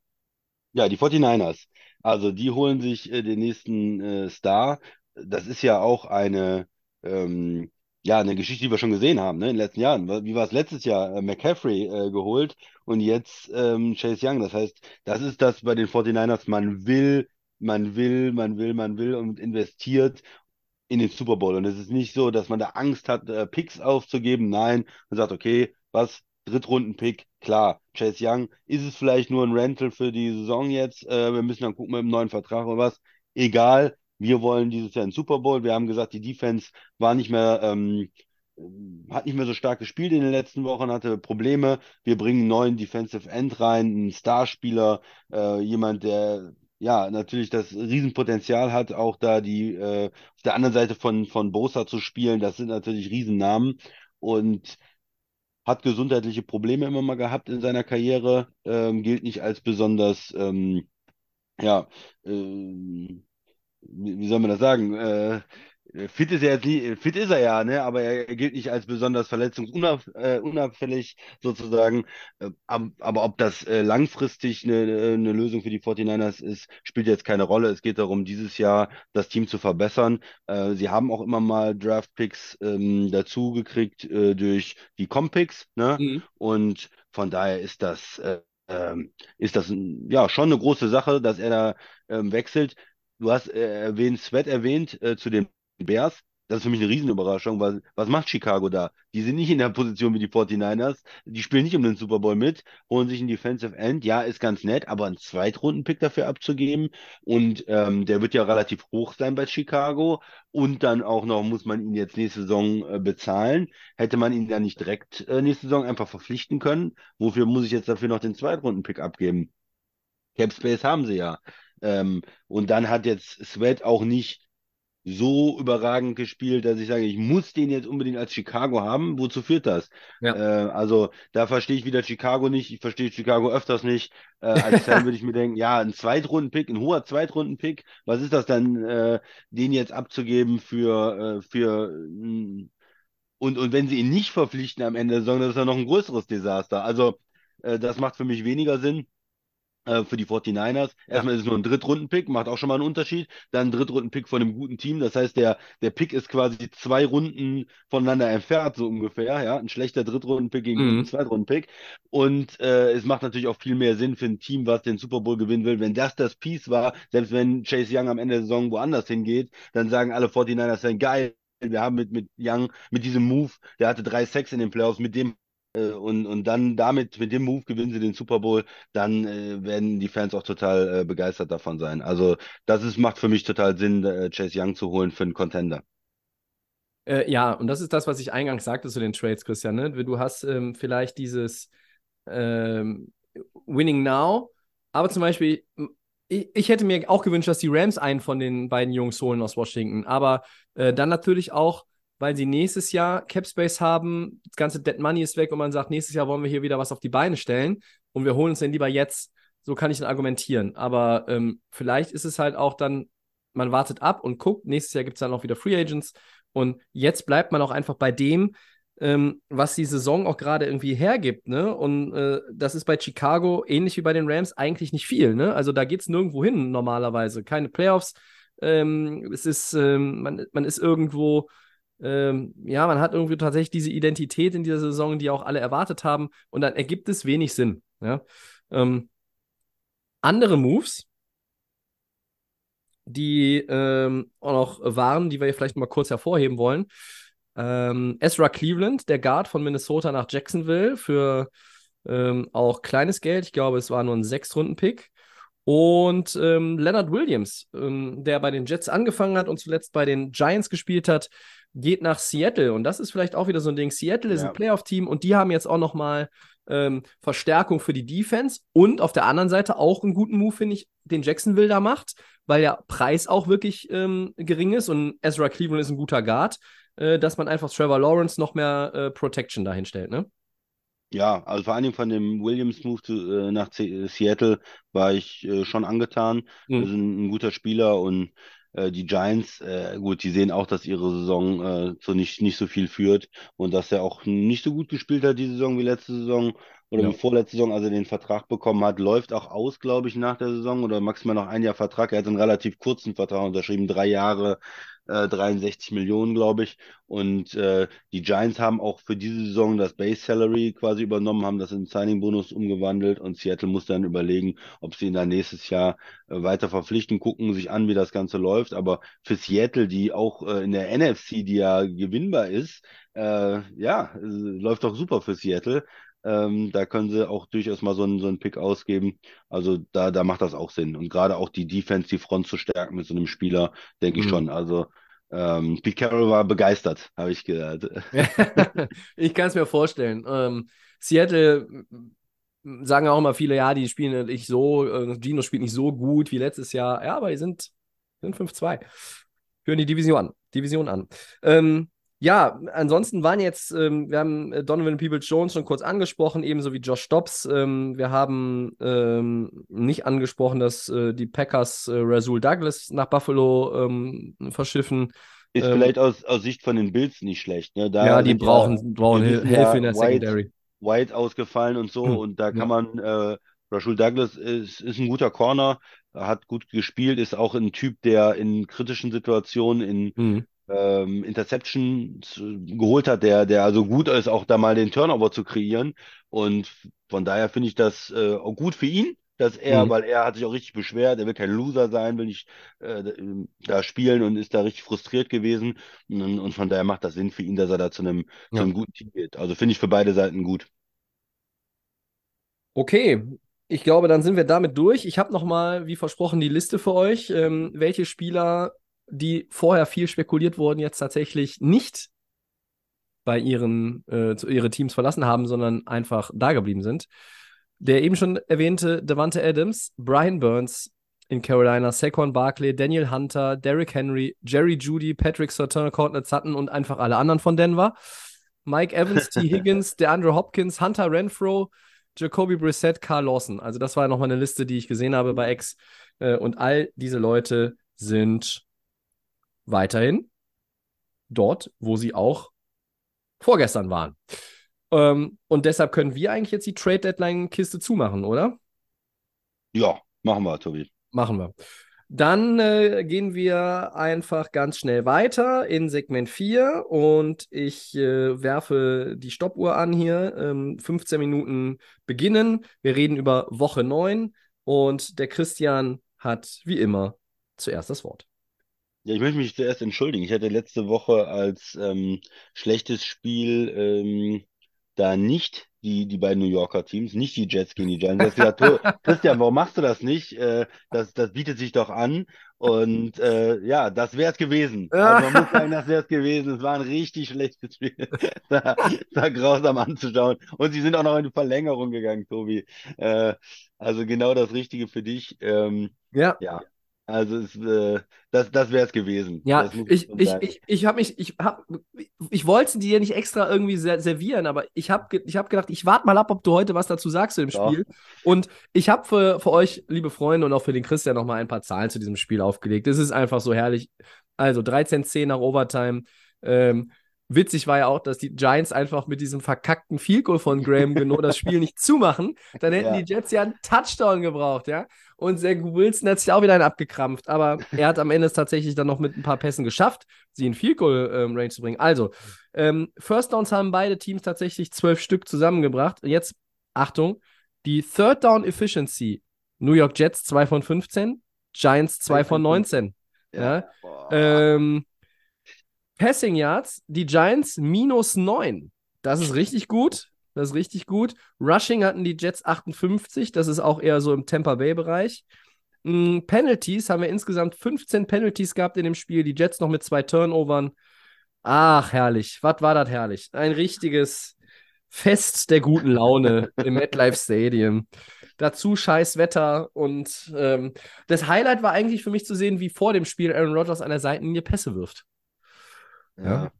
Ja, die 49ers. Also die holen sich äh, den nächsten äh, Star. Das ist ja auch eine, ähm, ja, eine Geschichte, die wir schon gesehen haben, ne, in den letzten Jahren. Wie war es letztes Jahr? Äh, McCaffrey äh, geholt und jetzt ähm, Chase Young. Das heißt, das ist das bei den 49ers. Man will, man will, man will, man will und investiert in den Super Bowl. Und es ist nicht so, dass man da Angst hat, äh, Picks aufzugeben. Nein, man sagt, okay, was? Drittrunden-Pick, klar. Chase Young, ist es vielleicht nur ein Rental für die Saison jetzt? Äh, wir müssen dann gucken mit dem neuen Vertrag oder was. Egal, wir wollen dieses Jahr einen Super Bowl. Wir haben gesagt, die Defense war nicht mehr, ähm, hat nicht mehr so stark gespielt in den letzten Wochen, hatte Probleme. Wir bringen einen neuen Defensive End rein, einen Starspieler, äh, jemand, der ja natürlich das Riesenpotenzial hat, auch da die äh, auf der anderen Seite von, von Bosa zu spielen. Das sind natürlich Riesennamen und hat gesundheitliche Probleme immer mal gehabt in seiner Karriere, ähm, gilt nicht als besonders, ähm, ja, wie, wie soll man das sagen, äh, Fit ist er jetzt nie, fit ist er ja, ne? Aber er gilt nicht als besonders verletzungsunabfällig sozusagen. Äh, aber, aber ob das äh, langfristig eine, eine Lösung für die 49ers ist, spielt jetzt keine Rolle. Es geht darum, dieses Jahr das Team zu verbessern. Äh, sie haben auch immer mal Draft-Picks ähm, dazu gekriegt äh, durch die Comp-Picks, ne? Mhm. Und von daher ist das, äh, ähm, ist das ja schon eine große Sache, dass er da ähm, wechselt. Du hast äh, erwähnt, Sweat erwähnt äh, zu den Bears. Das ist für mich eine Riesenüberraschung, weil was macht Chicago da? Die sind nicht in der Position wie die 49ers, die spielen nicht um den Super Bowl mit, holen sich einen Defensive End, ja, ist ganz nett, aber einen Zweitrunden-Pick dafür abzugeben und ähm, der wird ja relativ hoch sein bei Chicago und dann auch noch muss man ihn jetzt nächste Saison äh, bezahlen. Hätte man ihn dann nicht direkt äh, nächste Saison einfach verpflichten können? Wofür muss ich jetzt dafür noch den Zweitrunden-Pick abgeben? Cap Space haben sie ja. Ähm, und dann hat jetzt Sweat auch nicht so überragend gespielt, dass ich sage, ich muss den jetzt unbedingt als Chicago haben. Wozu führt das? Ja. Äh, also da verstehe ich wieder Chicago nicht. Ich verstehe Chicago öfters nicht. Äh, als Fan [laughs] würde ich mir denken, ja, ein Zweitrunden-Pick, ein hoher Zweitrunden-Pick. Was ist das dann, äh, den jetzt abzugeben für, äh, für mm, und, und wenn sie ihn nicht verpflichten am Ende der Saison, das ist ja noch ein größeres Desaster. Also äh, das macht für mich weniger Sinn. Äh, für die 49ers. Erstmal ist es nur ein Drittrunden-Pick, macht auch schon mal einen Unterschied. Dann ein Drittrunden-Pick von einem guten Team. Das heißt, der, der Pick ist quasi zwei Runden voneinander entfernt, so ungefähr. Ja, ein schlechter Drittrunden-Pick gegen mhm. einen Zweitrunden-Pick. Und äh, es macht natürlich auch viel mehr Sinn für ein Team, was den Super Bowl gewinnen will. Wenn das das Piece war, selbst wenn Chase Young am Ende der Saison woanders hingeht, dann sagen alle 49ers, dann geil. Wir haben mit, mit Young, mit diesem Move, der hatte drei Sex in den Playoffs, mit dem äh, und, und dann damit, mit dem Move gewinnen sie den Super Bowl, dann äh, werden die Fans auch total äh, begeistert davon sein. Also das ist, macht für mich total Sinn, äh, Chase Young zu holen für einen Contender. Äh, ja, und das ist das, was ich eingangs sagte zu den Trades, Christian. Ne? Du hast ähm, vielleicht dieses ähm, Winning Now, aber zum Beispiel, ich, hätte mir auch gewünscht, dass die Rams einen von den beiden Jungs holen aus Washington, aber äh, dann natürlich auch weil sie nächstes Jahr Cap Space haben, das ganze Dead Money ist weg und man sagt, nächstes Jahr wollen wir hier wieder was auf die Beine stellen und wir holen uns den lieber jetzt. So kann ich dann argumentieren. Aber ähm, vielleicht ist es halt auch dann, man wartet ab und guckt, nächstes Jahr gibt es dann auch wieder Free Agents und jetzt bleibt man auch einfach bei dem, ähm, was die Saison auch gerade irgendwie hergibt. Ne? Und äh, das ist bei Chicago ähnlich wie bei den Rams eigentlich nicht viel. Ne? Also da geht es nirgendwo hin normalerweise. Keine Playoffs. Ähm, es ist, ähm, man, man ist irgendwo ähm, ja, man hat irgendwie tatsächlich diese Identität in dieser Saison, die auch alle erwartet haben, und dann ergibt es wenig Sinn. Ja? Ähm, andere Moves, die ähm, auch noch waren, die wir vielleicht mal kurz hervorheben wollen. Ähm, Ezra Cleveland, der Guard von Minnesota nach Jacksonville für ähm, auch kleines Geld. Ich glaube, es war nur ein Sechs-Runden-Pick. Und ähm, Leonard Williams, der bei den Jets angefangen hat und zuletzt bei den Giants gespielt hat, geht nach Seattle. Und das ist vielleicht auch wieder so ein Ding. Seattle ist ein Playoff-Team und die haben jetzt auch noch mal ähm, Verstärkung für die Defense. Und auf der anderen Seite auch einen guten Move, finde ich, den Jacksonville da macht, weil der Preis auch wirklich ähm, gering ist und Ezra Cleveland ist ein guter Guard, äh, dass man einfach Trevor Lawrence noch mehr äh, Protection dahin stellt, ne? Ja, also vor allen Dingen von dem Williams-Move äh, nach C Seattle war ich äh, schon angetan. Mhm. Das ist ein, ein guter Spieler und die Giants, äh, gut, die sehen auch, dass ihre Saison äh, so nicht, nicht so viel führt und dass er auch nicht so gut gespielt hat diese Saison wie letzte Saison oder ja. wie vorletzte Saison, als er den Vertrag bekommen hat, läuft auch aus, glaube ich, nach der Saison oder maximal noch ein Jahr Vertrag. Er hat einen relativ kurzen Vertrag unterschrieben, drei Jahre, äh, 63 Millionen, glaube ich. Und äh, die Giants haben auch für diese Saison das Base Salary quasi übernommen, haben das in Signing-Bonus umgewandelt und Seattle muss dann überlegen, ob sie ihn dann nächstes Jahr äh, weiter verpflichten, gucken sich an, wie das Ganze läuft. Aber für Seattle, die auch äh, in der NFC, die ja gewinnbar ist, äh, ja, äh, läuft doch super für Seattle. Ähm, da können sie auch durchaus mal so einen, so einen Pick ausgeben. Also da, da macht das auch Sinn. Und gerade auch die Defense, die Front zu stärken mit so einem Spieler, denke mhm. ich schon. Also ähm, Pete Carroll war begeistert, habe ich gehört. [laughs] ich kann es mir vorstellen. Ähm, Seattle sagen auch immer viele, ja, die spielen nicht so, äh, Gino spielt nicht so gut wie letztes Jahr. Ja, aber die sind, sind 5-2. Führen die Division an. Division an. Ähm, ja, ansonsten waren jetzt, ähm, wir haben äh, Donovan Peoples-Jones schon kurz angesprochen, ebenso wie Josh Dobbs. Ähm, wir haben ähm, nicht angesprochen, dass äh, die Packers äh, Razul Douglas nach Buffalo ähm, verschiffen. Ist Ähm, vielleicht aus, aus Sicht von den Bills nicht schlecht. Ne? Da ja, die brauchen, brauchen Hil- wissen Hilfe ja, in der White- Secondary. White ausgefallen und so. Hm, Und da ja. kann man, äh, Rashul Douglas ist, ist ein guter Corner, hat gut gespielt, ist auch ein Typ, der in kritischen Situationen, in Mhm. Ähm, Interceptions äh, geholt hat, der, der also gut ist, auch da mal den Turnover zu kreieren. Und von daher finde ich das äh, auch gut für ihn, dass er, Mhm. weil er hat sich auch richtig beschwert, er will kein Loser sein, will nicht äh, da spielen und ist da richtig frustriert gewesen. Und, und von daher macht das Sinn für ihn, dass er da zu einem, Ja. zu einem guten Team geht. Also finde ich für beide Seiten gut. Okay, ich glaube, dann sind wir damit durch. Ich habe nochmal, wie versprochen, die Liste für euch, ähm, welche Spieler, die vorher viel spekuliert wurden, jetzt tatsächlich nicht bei ihren äh, zu- ihre Teams verlassen haben, sondern einfach da geblieben sind. Der eben schon erwähnte Davante Adams, Brian Burns in Carolina, Saquon Barkley, Daniel Hunter, Derrick Henry, Jerry Judy, Patrick Surtain, Cortland Sutton und einfach alle anderen von Denver. Mike Evans, T. [laughs] Higgins, DeAndre Hopkins, Hunter Renfro, Jacoby Brissett, Carl Lawson. Also das war nochmal eine Liste, die ich gesehen habe bei X. Äh, Und all diese Leute sind weiterhin dort, wo sie auch vorgestern waren. Ähm, und deshalb können wir eigentlich jetzt die Trade Deadline-Kiste zumachen, oder? Ja, machen wir, Tobi. Machen wir. Dann äh, gehen wir einfach ganz schnell weiter in Segment 4 und ich äh, werfe die Stoppuhr an hier. Ähm, 15 Minuten beginnen. Wir reden über Woche 9 und der Christian hat wie immer zuerst das Wort. Ja, ich möchte mich zuerst entschuldigen. Ich hatte letzte Woche als ähm, schlechtes Spiel ähm, da nicht die, die beiden New Yorker Teams, nicht die Jets gegen die Giants. Ich gesagt, "To- [laughs] Christian, warum machst du das nicht? Äh, das, das bietet sich doch an. Und äh, ja, das wäre es gewesen. Also man muss sagen, das wäre es gewesen. Es war ein richtig schlechtes Spiel. [laughs] Es war grausam anzuschauen. Und sie sind auch noch in die Verlängerung gegangen, Tobi. Äh, also genau das Richtige für dich. Ähm, Ja, ja, also es, äh, das, das wäre es gewesen. Ja, ich, ich, sagen. ich, ich habe mich, ich hab, ich wollte dir nicht extra irgendwie ser servieren, aber ich habe ich hab gedacht, ich warte mal ab, ob du heute was dazu sagst zu dem Doch. Spiel. Und ich habe für, für euch, liebe Freunde, und auch für den Christian nochmal ein paar Zahlen zu diesem Spiel aufgelegt. Es ist einfach so herrlich. Also 13-10 nach Overtime. Ähm, witzig war ja auch, dass die Giants einfach mit diesem verkackten Field Goal von Graham Geno das Spiel nicht zumachen. Dann hätten Ja. die Jets ja einen Touchdown gebraucht, ja. Und Zach Wilson hat sich auch wieder einen abgekrampft. Aber er hat am Ende es tatsächlich dann noch mit ein paar Pässen geschafft, sie in Field Goal ähm, Range zu bringen. Also, ähm, First Downs haben beide Teams tatsächlich zwölf Stück zusammengebracht. Und jetzt, Achtung, die Third Down Efficiency. New York Jets 2 von 15, Giants 2 von 19. Ja. Boah. Ähm, Passing Yards, die Giants minus 9. Das ist richtig gut. Das ist richtig gut. Rushing hatten die Jets 58. Das ist auch eher so im Tampa Bay-Bereich. Mm, Penalties haben wir insgesamt 15 Penalties gehabt in dem Spiel. Die Jets noch mit zwei Turnovern. Ach, herrlich. Was war das herrlich? Ein richtiges Fest der guten Laune im MetLife Stadium. Dazu scheiß Wetter und ähm, das Highlight war eigentlich für mich zu sehen, wie vor dem Spiel Aaron Rodgers an der Seitenlinie Pässe wirft. Ja.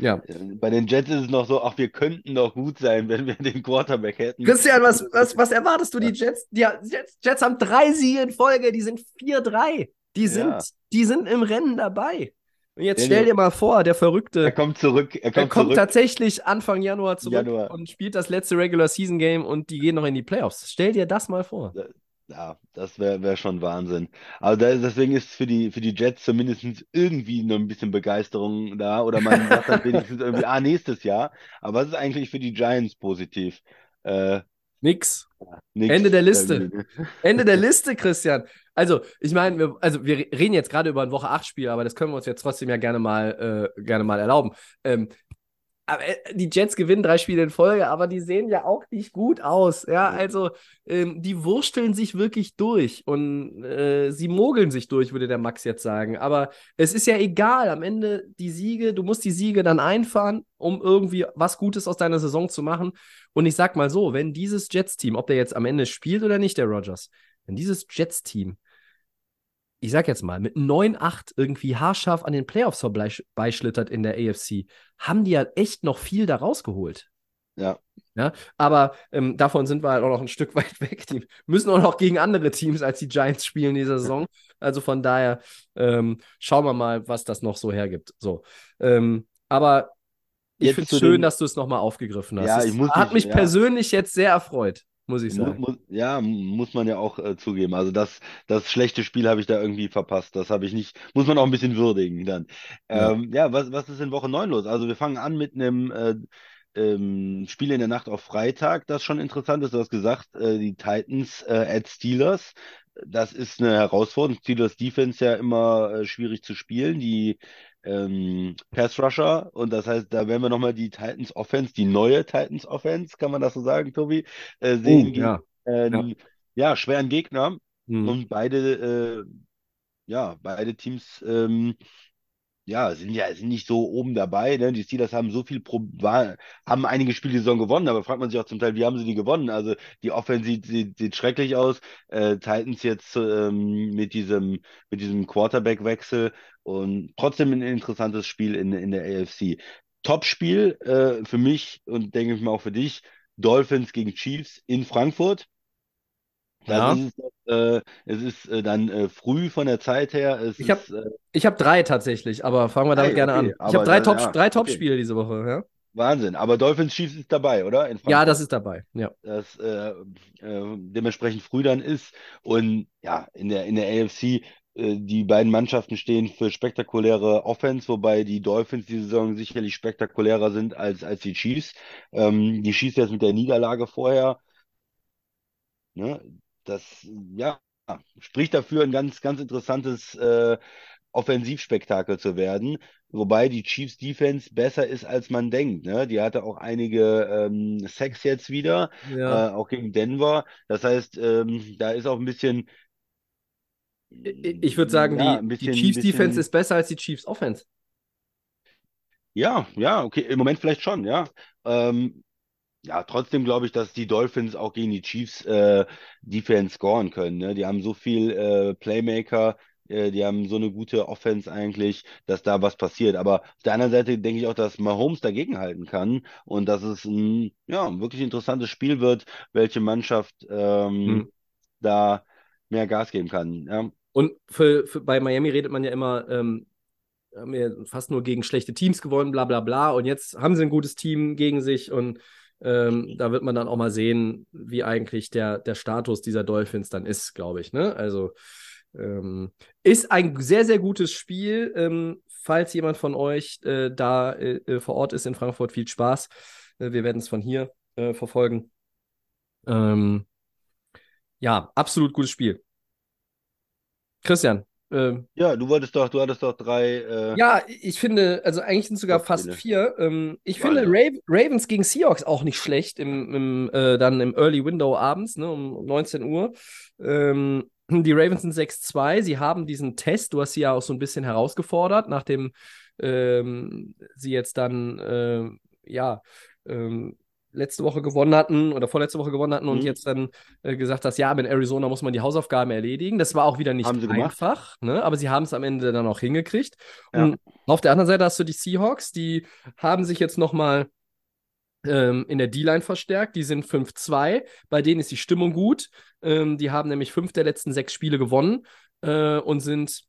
Ja. Bei den Jets ist es noch so, ach, wir könnten doch gut sein, wenn wir den Quarterback hätten. Christian, was, was, was erwartest du? Die Jets, die Jets, Jets haben drei Siege in Folge, die sind 4-3. Die sind, Ja. die sind im Rennen dabei. Und jetzt stell dir mal vor, der Verrückte. Er kommt zurück. Er Er kommt, kommt zurück. tatsächlich Anfang Januar zurück Januar. und spielt das letzte Regular Season Game und die gehen noch in die Playoffs. Stell dir das mal vor. Ja, das wäre wär schon Wahnsinn. Aber da, deswegen ist für die, für die Jets zumindest irgendwie noch ein bisschen Begeisterung da. Oder man sagt dann [laughs] wenigstens irgendwie, ah, nächstes Jahr. Aber was ist eigentlich für die Giants positiv? Äh, Nix. nix. Ende der Liste. Irgendwie. Ende der [laughs] Liste, Christian. Also, ich meine, wir, also wir reden jetzt gerade über ein Woche 8 Spiel, aber das können wir uns jetzt trotzdem ja gerne mal, äh, gerne mal erlauben. Ähm, aber, äh, die Jets gewinnen drei Spiele in Folge, aber die sehen ja auch nicht gut aus. Ja, also ähm, die wursteln sich wirklich durch und äh, sie mogeln sich durch, würde der Max jetzt sagen. Aber es ist ja egal, am Ende die Siege, du musst die Siege dann einfahren, um irgendwie was Gutes aus deiner Saison zu machen. Und ich sag mal so, wenn dieses Jets-Team, ob der jetzt am Ende spielt oder nicht, der Rogers, wenn dieses Jets-Team, ich sag jetzt mal, mit 9-8 irgendwie haarscharf an den Playoffs vorbeischlittert in der AFC, haben die ja echt noch viel da rausgeholt. Ja. Ja, aber ähm, davon sind wir halt auch noch ein Stück [laughs] weit weg. Die müssen auch noch gegen andere Teams als die Giants spielen in dieser Saison. Also von daher ähm, schauen wir mal, was das noch so hergibt. So, ähm, aber ich finde es schön, den... dass du es nochmal aufgegriffen hast. Ja, ich muss hat nicht, mich ja. persönlich jetzt sehr erfreut muss ich sagen. Ja, muss man ja auch äh, zugeben. Also das, das schlechte Spiel habe ich da irgendwie verpasst. Das habe ich nicht, muss man auch ein bisschen würdigen dann. Ja, ähm, ja was, was ist in Woche 9 los? Also wir fangen an mit einem äh, ähm, Spiel in der Nacht auf Freitag, das schon interessant ist. Du hast gesagt, äh, die Titans äh, at Steelers. Das ist eine Herausforderung. Steelers Defense ja immer äh, schwierig zu spielen. Die ähm, Pass Rusher und das heißt, da werden wir nochmal die Titans Offense, die neue Titans Offense, kann man das so sagen, Tobi, äh, sehen. Oh, ja. Äh, ja. ja. schweren Gegner hm. und beide, äh, ja, beide Teams ähm, ja, sind ja sind nicht so oben dabei. Ne? Die Steelers haben so viel Pro war, haben einige Spiele die Saison gewonnen, aber fragt man sich auch zum Teil, wie haben sie die gewonnen? Also die Offense sieht, sieht, sieht schrecklich aus. Äh, Titans jetzt ähm, mit diesem mit diesem Quarterback-Wechsel und trotzdem ein interessantes Spiel in, in der AFC. Top-Spiel äh, für mich und denke ich mal auch für dich. Dolphins gegen Chiefs in Frankfurt. Ja. Ist es, äh, es ist äh, dann äh, früh von der Zeit her. Ich habe äh, hab drei tatsächlich, aber fangen wir damit gerne okay, an. Ich habe drei, Top, ja, drei Top-Spiele okay. diese Woche. Ja? Wahnsinn. Aber Dolphins Chiefs ist dabei, oder? ja, das ist dabei. Ja. Das äh, äh, dementsprechend früh dann ist. Und ja, in der, in der AFC die beiden Mannschaften stehen für spektakuläre Offense, wobei die Dolphins diese Saison sicherlich spektakulärer sind als, als die Chiefs. Ähm, die Chiefs jetzt mit der Niederlage vorher. Ne? Das ja, spricht dafür, ein ganz, ganz interessantes äh, Offensivspektakel zu werden. Wobei die Chiefs Defense besser ist, als man denkt. Ne? Die hatte auch einige ähm, Sacks jetzt wieder, ja. äh, auch gegen Denver. Das heißt, ähm, da ist auch ein bisschen. Ich würde sagen, ja, die, bisschen, die, Chiefs bisschen, Defense ist besser als die Chiefs Offense. Ja, ja, okay, im Moment vielleicht schon, ja. Ähm, ja, trotzdem glaube ich, dass die Dolphins auch gegen die Chiefs äh, Defense scoren können. Ne? Die haben so viel äh, Playmaker, äh, die haben so eine gute Offense eigentlich, dass da was passiert. Aber auf der anderen Seite denke ich auch, dass Mahomes dagegenhalten kann und dass es ein ja, wirklich interessantes Spiel wird, welche Mannschaft ähm, hm. da mehr Gas geben kann. Ja. Und für, für, bei Miami redet man ja immer, ähm, haben wir fast nur gegen schlechte Teams gewonnen, bla bla bla. Und jetzt haben sie ein gutes Team gegen sich und ähm, da wird man dann auch mal sehen, wie eigentlich der, der Status dieser Dolphins dann ist, glaube ich. Ne? Also ähm, ist ein sehr, sehr gutes Spiel. Ähm, falls jemand von euch äh, da äh, äh vor Ort ist in Frankfurt, viel Spaß. Äh, wir werden es von hier äh, verfolgen. Ähm, ja, absolut gutes Spiel. Christian, ähm, ja, du wolltest doch, du hattest doch drei. Äh, ja, ich finde, also eigentlich sind sogar fast vier. Ähm, ich finde Rav Ravens gegen Seahawks auch nicht schlecht, im, im äh, dann im Early Window abends, ne, um 19 Uhr. Ähm, die Ravens sind 6-2. Sie haben diesen Test, du hast sie ja auch so ein bisschen herausgefordert, nachdem ähm, sie jetzt dann, äh, ja, ähm, letzte Woche gewonnen hatten oder vorletzte Woche gewonnen hatten mhm. und jetzt dann äh, gesagt hast, ja, in Arizona muss man die Hausaufgaben erledigen. Das war auch wieder nicht einfach, ne? aber sie haben es am Ende dann auch hingekriegt. Ja. Und auf der anderen Seite hast du die Seahawks, die haben sich jetzt nochmal ähm, in der D-Line verstärkt. Die sind 5-2, bei denen ist die Stimmung gut. Ähm, die haben nämlich fünf der letzten sechs Spiele gewonnen äh, und sind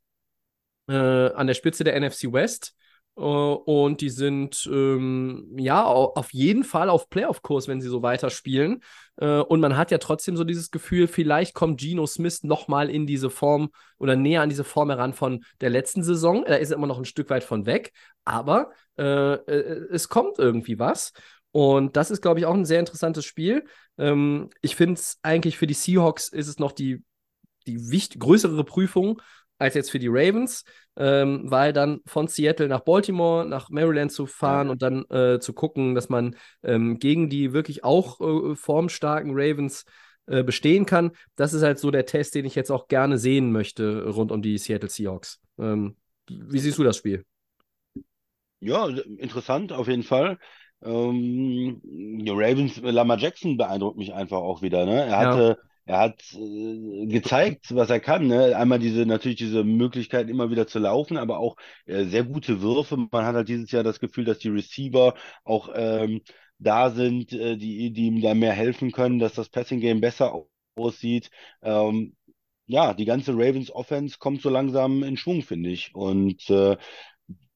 äh, an der Spitze der NFC West. Äh, und die sind ähm, ja auf jeden Fall auf Playoff-Kurs, wenn sie so weiterspielen. Äh, und man hat ja trotzdem so dieses Gefühl, vielleicht kommt Geno Smith nochmal in diese Form oder näher an diese Form heran von der letzten Saison. Da ist er immer noch ein Stück weit von weg, aber äh, äh es kommt irgendwie was. Und das ist, glaube ich, auch ein sehr interessantes Spiel. Ähm, ich finde es eigentlich für die Seahawks ist es noch die, die wichtig größere Prüfung, als jetzt für die Ravens, ähm, weil dann von Seattle nach Baltimore, nach Maryland zu fahren und dann äh, zu gucken, dass man ähm, gegen die wirklich auch äh, formstarken Ravens äh, bestehen kann. Das ist halt so der Test, den ich jetzt auch gerne sehen möchte rund um die Seattle Seahawks. Ähm, wie siehst du das Spiel? Ja, interessant auf jeden Fall. Ähm, Ravens, Lama Jackson beeindruckt mich einfach auch wieder. Ne? Er hatte ja er hat äh, gezeigt, was er kann. Ne? Einmal diese, natürlich diese Möglichkeit, immer wieder zu laufen, aber auch äh, sehr gute Würfe. Man hat halt dieses Jahr das Gefühl, dass die Receiver auch ähm, da sind, äh, die, die ihm da mehr helfen können, dass das Passing Game besser aussieht. Ähm, ja, die ganze Ravens Offense kommt so langsam in Schwung, finde ich. Und äh,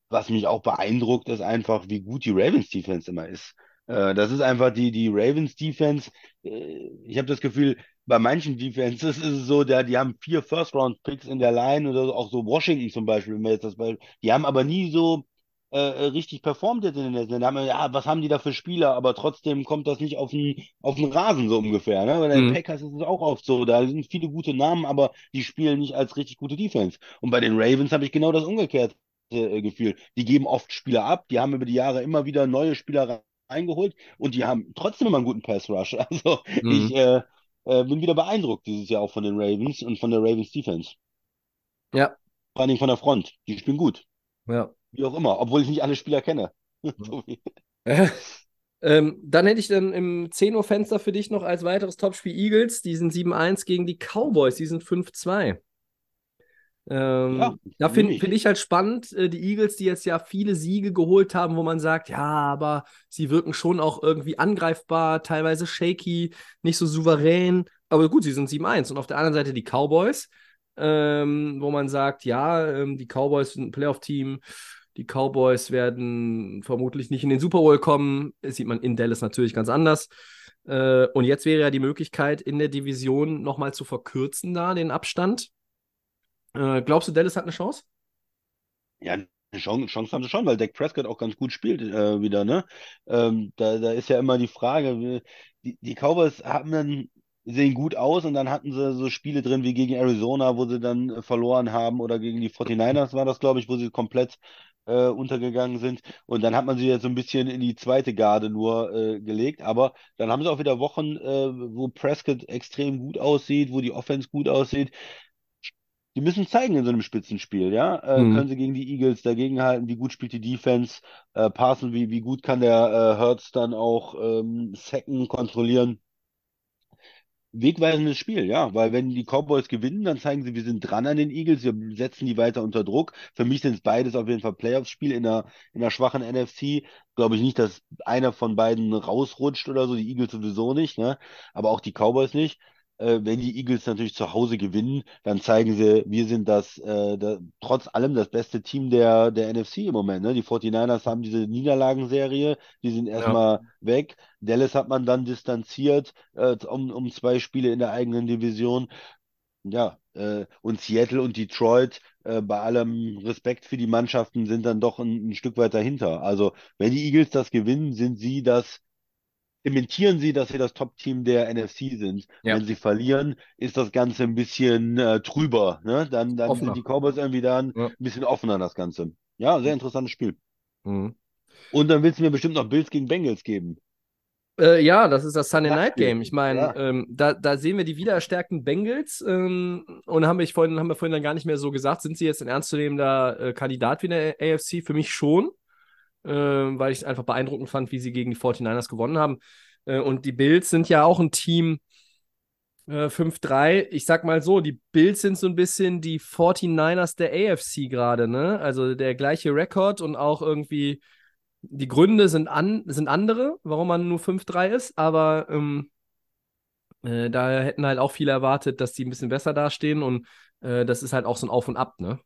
was mich auch beeindruckt, ist einfach, wie gut die Ravens Defense immer ist. Äh, das ist einfach die, die Ravens Defense. Äh, ich habe das Gefühl, bei manchen Defenses ist es so, der, die haben vier First-Round-Picks in der Line oder auch so Washington zum Beispiel, wenn wir jetzt das Beispiel, die haben aber nie so äh, richtig performt jetzt in den letzten Jahren. Ja, was haben die da für Spieler, aber trotzdem kommt das nicht auf den, auf den Rasen so ungefähr. Ne? Bei den Mhm. Packers ist es auch oft so, da sind viele gute Namen, aber die spielen nicht als richtig gute Defense. Und bei den Ravens habe ich genau das umgekehrte äh, Gefühl. Die geben oft Spieler ab, die haben über die Jahre immer wieder neue Spieler reingeholt und die haben trotzdem immer einen guten Pass Rush. [laughs] Also Mhm. ich äh, äh, bin wieder beeindruckt dieses Jahr auch von den Ravens und von der Ravens Defense. Ja, Vor allen Dingen von der Front. Die spielen gut. ja. Wie auch immer. Obwohl ich nicht alle Spieler kenne. [laughs] [laughs] Ähm, dann hätte ich dann im 10 Uhr Fenster für dich noch als weiteres Topspiel Eagles. Die sind 7-1 gegen die Cowboys, die sind 5-2. Ähm, Ja, da finde find ich halt spannend, äh, die Eagles, die jetzt ja viele Siege geholt haben, wo man sagt, ja, aber sie wirken schon auch irgendwie angreifbar, teilweise shaky, nicht so souverän. Aber gut, sie sind 7-1. Und auf der anderen Seite die Cowboys, ähm, wo man sagt, ja, ähm, die Cowboys sind ein Playoff-Team, die Cowboys werden vermutlich nicht in den Super Bowl kommen. Das sieht man in Dallas natürlich ganz anders. Äh, und jetzt wäre ja die Möglichkeit, in der Division nochmal zu verkürzen, da den Abstand. Äh, glaubst du, Dallas hat eine Chance? Ja, Chance, Chance haben sie schon, weil Dak Prescott auch ganz gut spielt äh, wieder, ne? Ähm, da, da ist ja immer die Frage, wie- die, die Cowboys haben dann, sehen gut aus und dann hatten sie so Spiele drin wie gegen Arizona, wo sie dann äh, verloren haben oder gegen die 49ers war das, glaube ich, wo sie komplett äh, untergegangen sind. Und dann hat man sie jetzt so ein bisschen in die zweite Garde nur äh, gelegt. Aber dann haben sie auch wieder Wochen, äh, wo Prescott extrem gut aussieht, wo die Offense gut aussieht. Die müssen zeigen in so einem Spitzenspiel, ja. Äh, Mhm. können sie gegen die Eagles dagegenhalten? Wie gut spielt die Defense? Äh, passen, wie, wie gut kann der äh, Hurts dann auch ähm, Sacken kontrollieren? Wegweisendes Spiel, ja, weil wenn die Cowboys gewinnen, dann zeigen sie, wir sind dran an den Eagles, wir setzen die weiter unter Druck. Für mich sind es beides auf jeden Fall Playoffs-Spiel in einer, in einer schwachen NFC. Glaube ich nicht, dass einer von beiden rausrutscht oder so, die Eagles sowieso nicht, ne? Aber auch die Cowboys nicht. Äh, wenn die Eagles natürlich zu Hause gewinnen, dann zeigen sie, wir sind das, äh, da, trotz allem das beste Team der, der NFC im Moment. Ne? Die 49ers haben diese Niederlagenserie, die sind erstmal weg. Dallas hat man dann distanziert äh, um, um zwei Spiele in der eigenen Division. Ja, äh, und Seattle und Detroit, äh, bei allem Respekt für die Mannschaften, sind dann doch ein, ein Stück weit dahinter. Also, wenn die Eagles das gewinnen, sind sie das, zementieren sie, dass sie das Top-Team der NFC sind. Ja. Wenn sie verlieren, ist das Ganze ein bisschen äh, trüber. Ne? Dann, dann Offener. sind die Cowboys irgendwie dann Ja. ein bisschen offener, das Ganze. Ja, sehr interessantes Spiel. Mhm. Und dann willst du mir bestimmt noch Bills gegen Bengals geben. Äh, ja, das ist das Sunday Night. Game. Ich meine, Ja. ähm, da, da sehen wir die wiedererstärkten Bengals ähm, und haben wir, vorhin, haben wir vorhin dann gar nicht mehr so gesagt, sind sie jetzt ein ernstzunehmender äh, Kandidat wie in der AFC? Für mich schon, äh, weil ich es einfach beeindruckend fand, wie sie gegen die 49ers gewonnen haben. Äh, und die Bills sind ja auch ein Team äh, 5-3. Ich sag mal so, die Bills sind so ein bisschen die 49ers der AFC gerade, ne? Also der gleiche Rekord und auch irgendwie die Gründe sind, an, sind andere, warum man nur 5-3 ist, aber ähm, äh, da hätten halt auch viele erwartet, dass die ein bisschen besser dastehen und äh, das ist halt auch so ein Auf und Ab, ne?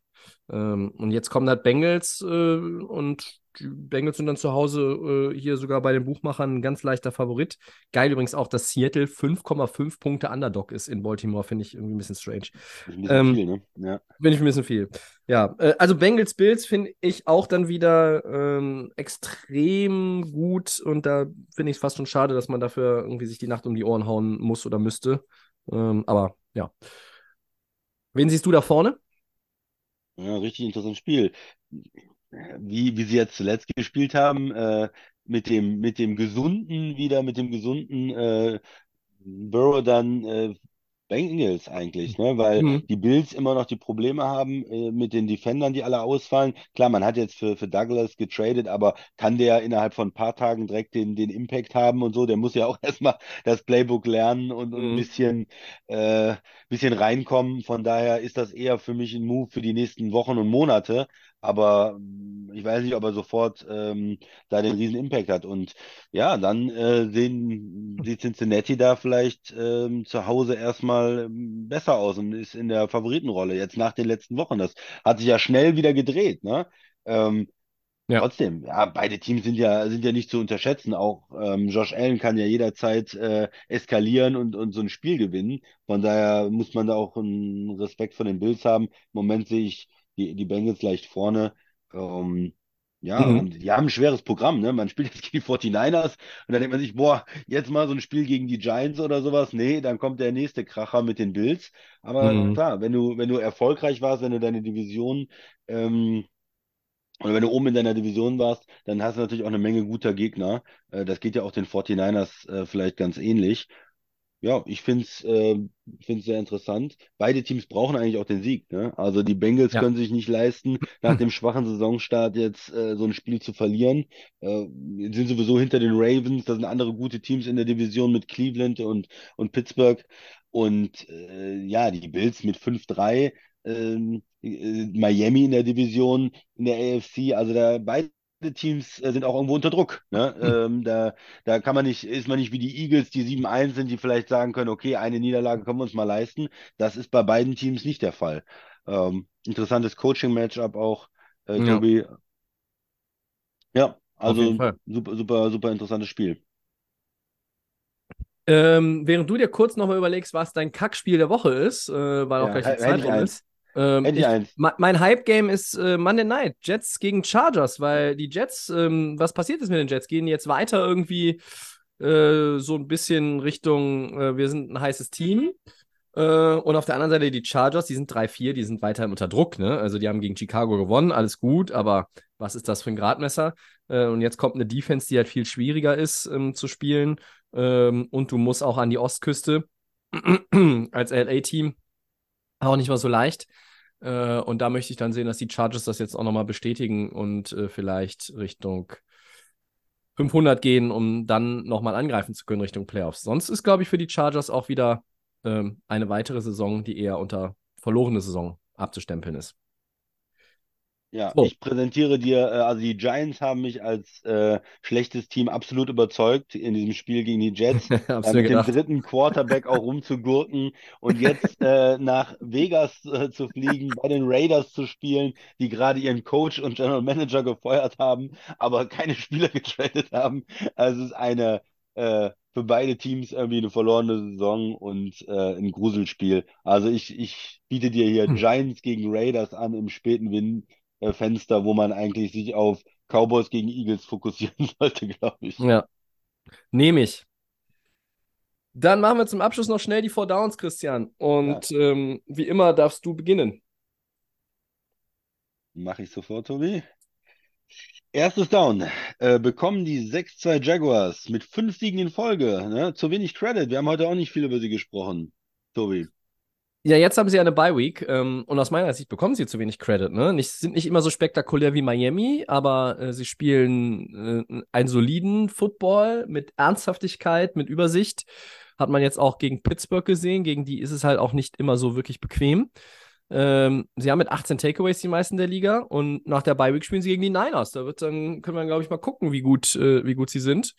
Ähm, und jetzt kommen halt Bengals äh, und die Bengals sind dann zu Hause äh, hier sogar bei den Buchmachern ein ganz leichter Favorit. Geil übrigens auch, dass Seattle 5,5 Punkte Underdog ist in Baltimore, finde ich irgendwie ein bisschen strange. Ist ein bisschen Ähm, viel, ne? Ja. Finde ich ein bisschen viel. Ja, äh, also Bengals Bills finde ich auch dann wieder ähm, extrem gut und da finde ich es fast schon schade, dass man dafür irgendwie sich die Nacht um die Ohren hauen muss oder müsste. Ähm, aber ja. Wen siehst du da vorne? Ja, richtig interessantes Spiel. Wie, wie sie jetzt zuletzt gespielt haben, äh, mit dem, mit dem gesunden, wieder mit dem gesunden äh, Burrow dann äh, Bengals eigentlich, ne? Weil Mhm. die Bills immer noch die Probleme haben äh, mit den Defendern, die alle ausfallen. Klar, man hat jetzt für, für Douglas getradet, aber kann der innerhalb von ein paar Tagen direkt den, den Impact haben und so? Der muss ja auch [laughs] erstmal das Playbook lernen und, und ein Mhm. bisschen, äh, bisschen reinkommen. Von daher ist das eher für mich ein Move für die nächsten Wochen und Monate, aber mm, ich weiß nicht, ob er sofort ähm, da den riesen Impact hat. Und ja, dann äh, sehen sieht Cincinnati da vielleicht ähm, zu Hause erstmal ähm, besser aus und ist in der Favoritenrolle jetzt nach den letzten Wochen. Das hat sich ja schnell wieder gedreht, ne? Ähm, Ja. Trotzdem, ja, beide Teams sind ja, sind ja nicht zu unterschätzen. Auch ähm, Josh Allen kann ja jederzeit äh, eskalieren und, und so ein Spiel gewinnen. Von daher muss man da auch einen Respekt vor den Bills haben. Im Moment sehe ich die, die Bengals leicht vorne. Ähm, ja, Mhm. die haben ein schweres Programm, ne? Man spielt jetzt [laughs] gegen die 49ers und dann denkt man sich, boah, jetzt mal so ein Spiel gegen die Giants oder sowas. Nee, dann kommt der nächste Kracher mit den Bills. Aber Mhm. klar, wenn du, wenn du erfolgreich warst, wenn du deine Division ähm, oder wenn du oben in deiner Division warst, dann hast du natürlich auch eine Menge guter Gegner. Äh, das geht ja auch den 49ers äh, vielleicht ganz ähnlich. Ja, ich finde es äh, find's sehr interessant. Beide Teams brauchen eigentlich auch den Sieg. Ne? Also die Bengals Ja. können sich nicht leisten, nach [laughs] dem schwachen Saisonstart jetzt äh, so ein Spiel zu verlieren. Äh, sind sowieso hinter den Ravens. Da sind andere gute Teams in der Division mit Cleveland und, und Pittsburgh. Und äh, ja, die Bills mit 5-3. Ähm, äh, Miami in der Division, in der AFC. Also da beide Teams äh, sind auch irgendwo unter Druck. Ne? Ähm, da da kann man nicht, ist man nicht wie die Eagles, die 7-1 sind, die vielleicht sagen können, okay, eine Niederlage können wir uns mal leisten. Das ist bei beiden Teams nicht der Fall. Ähm, interessantes Coaching-Matchup auch, äh, Ja, Tobi. Ja, jeden also super, super, super interessantes Spiel. Ähm, während du dir kurz nochmal überlegst, was dein Kackspiel der Woche ist, äh, weil auch Ja, gleich die Zeit rum ist. Ähm, ich mein Hype-Game ist äh, Monday Night, Jets gegen Chargers, weil die Jets, ähm, was passiert ist mit den Jets? Gehen jetzt weiter irgendwie äh, so ein bisschen Richtung, äh, wir sind ein heißes Team. Äh, und auf der anderen Seite die Chargers, die sind 3-4, die sind weiterhin unter Druck, ne? Also die haben gegen Chicago gewonnen, alles gut, aber was ist das für ein Gradmesser? Äh, und jetzt kommt eine Defense, die halt viel schwieriger ist ähm, zu spielen. Ähm, und du musst auch an die Ostküste [clears throat] als LA-Team auch nicht mal so leicht. Äh, und da möchte ich dann sehen, dass die Chargers das jetzt auch nochmal bestätigen und äh, vielleicht Richtung 500 gehen, um dann nochmal angreifen zu können Richtung Playoffs. Sonst ist, glaube ich, für die Chargers auch wieder ähm, eine weitere Saison, die eher unter verlorene Saison abzustempeln ist. Ja, So. ich präsentiere dir, äh, also die Giants haben mich als äh, schlechtes Team absolut überzeugt in diesem Spiel gegen die Jets. [laughs] Äh, mit dem gedacht. dritten Quarterback auch rumzugurken und jetzt äh, nach Vegas äh, zu fliegen, bei den Raiders zu spielen, die gerade ihren Coach und General Manager gefeuert haben, aber keine Spieler [laughs] getradet haben. Also es ist eine äh, für beide Teams irgendwie eine verlorene Saison und äh, ein Gruselspiel. Also ich, ich biete dir hier Hm. Giants gegen Raiders an im späten Win Fenster, wo man eigentlich sich auf Cowboys gegen Eagles fokussieren [laughs] sollte, glaube ich. Ja, nehme ich. Dann machen wir zum Abschluss noch schnell die Four Downs, Christian. Und ähm, wie immer darfst du beginnen. Mache ich sofort, Tobi. Erstes Down. Äh, bekommen die 6-2 Jaguars mit fünf Siegen in Folge. Ne? Zu wenig Credit. Wir haben heute auch nicht viel über sie gesprochen, Tobi. Ja, jetzt haben sie eine Bye-Week ähm, und aus meiner Sicht bekommen sie zu wenig Credit. Ne? Nicht, sind nicht immer so spektakulär wie Miami, aber äh, sie spielen äh, einen soliden Football mit Ernsthaftigkeit, mit Übersicht. Hat man jetzt auch gegen Pittsburgh gesehen. Gegen die ist es halt auch nicht immer so wirklich bequem. Ähm, sie haben mit 18 Takeaways die meisten der Liga und nach der Bye-Week spielen sie gegen die Niners. Da wird dann, können wir, glaube ich, mal gucken, wie gut, äh, wie gut sie sind.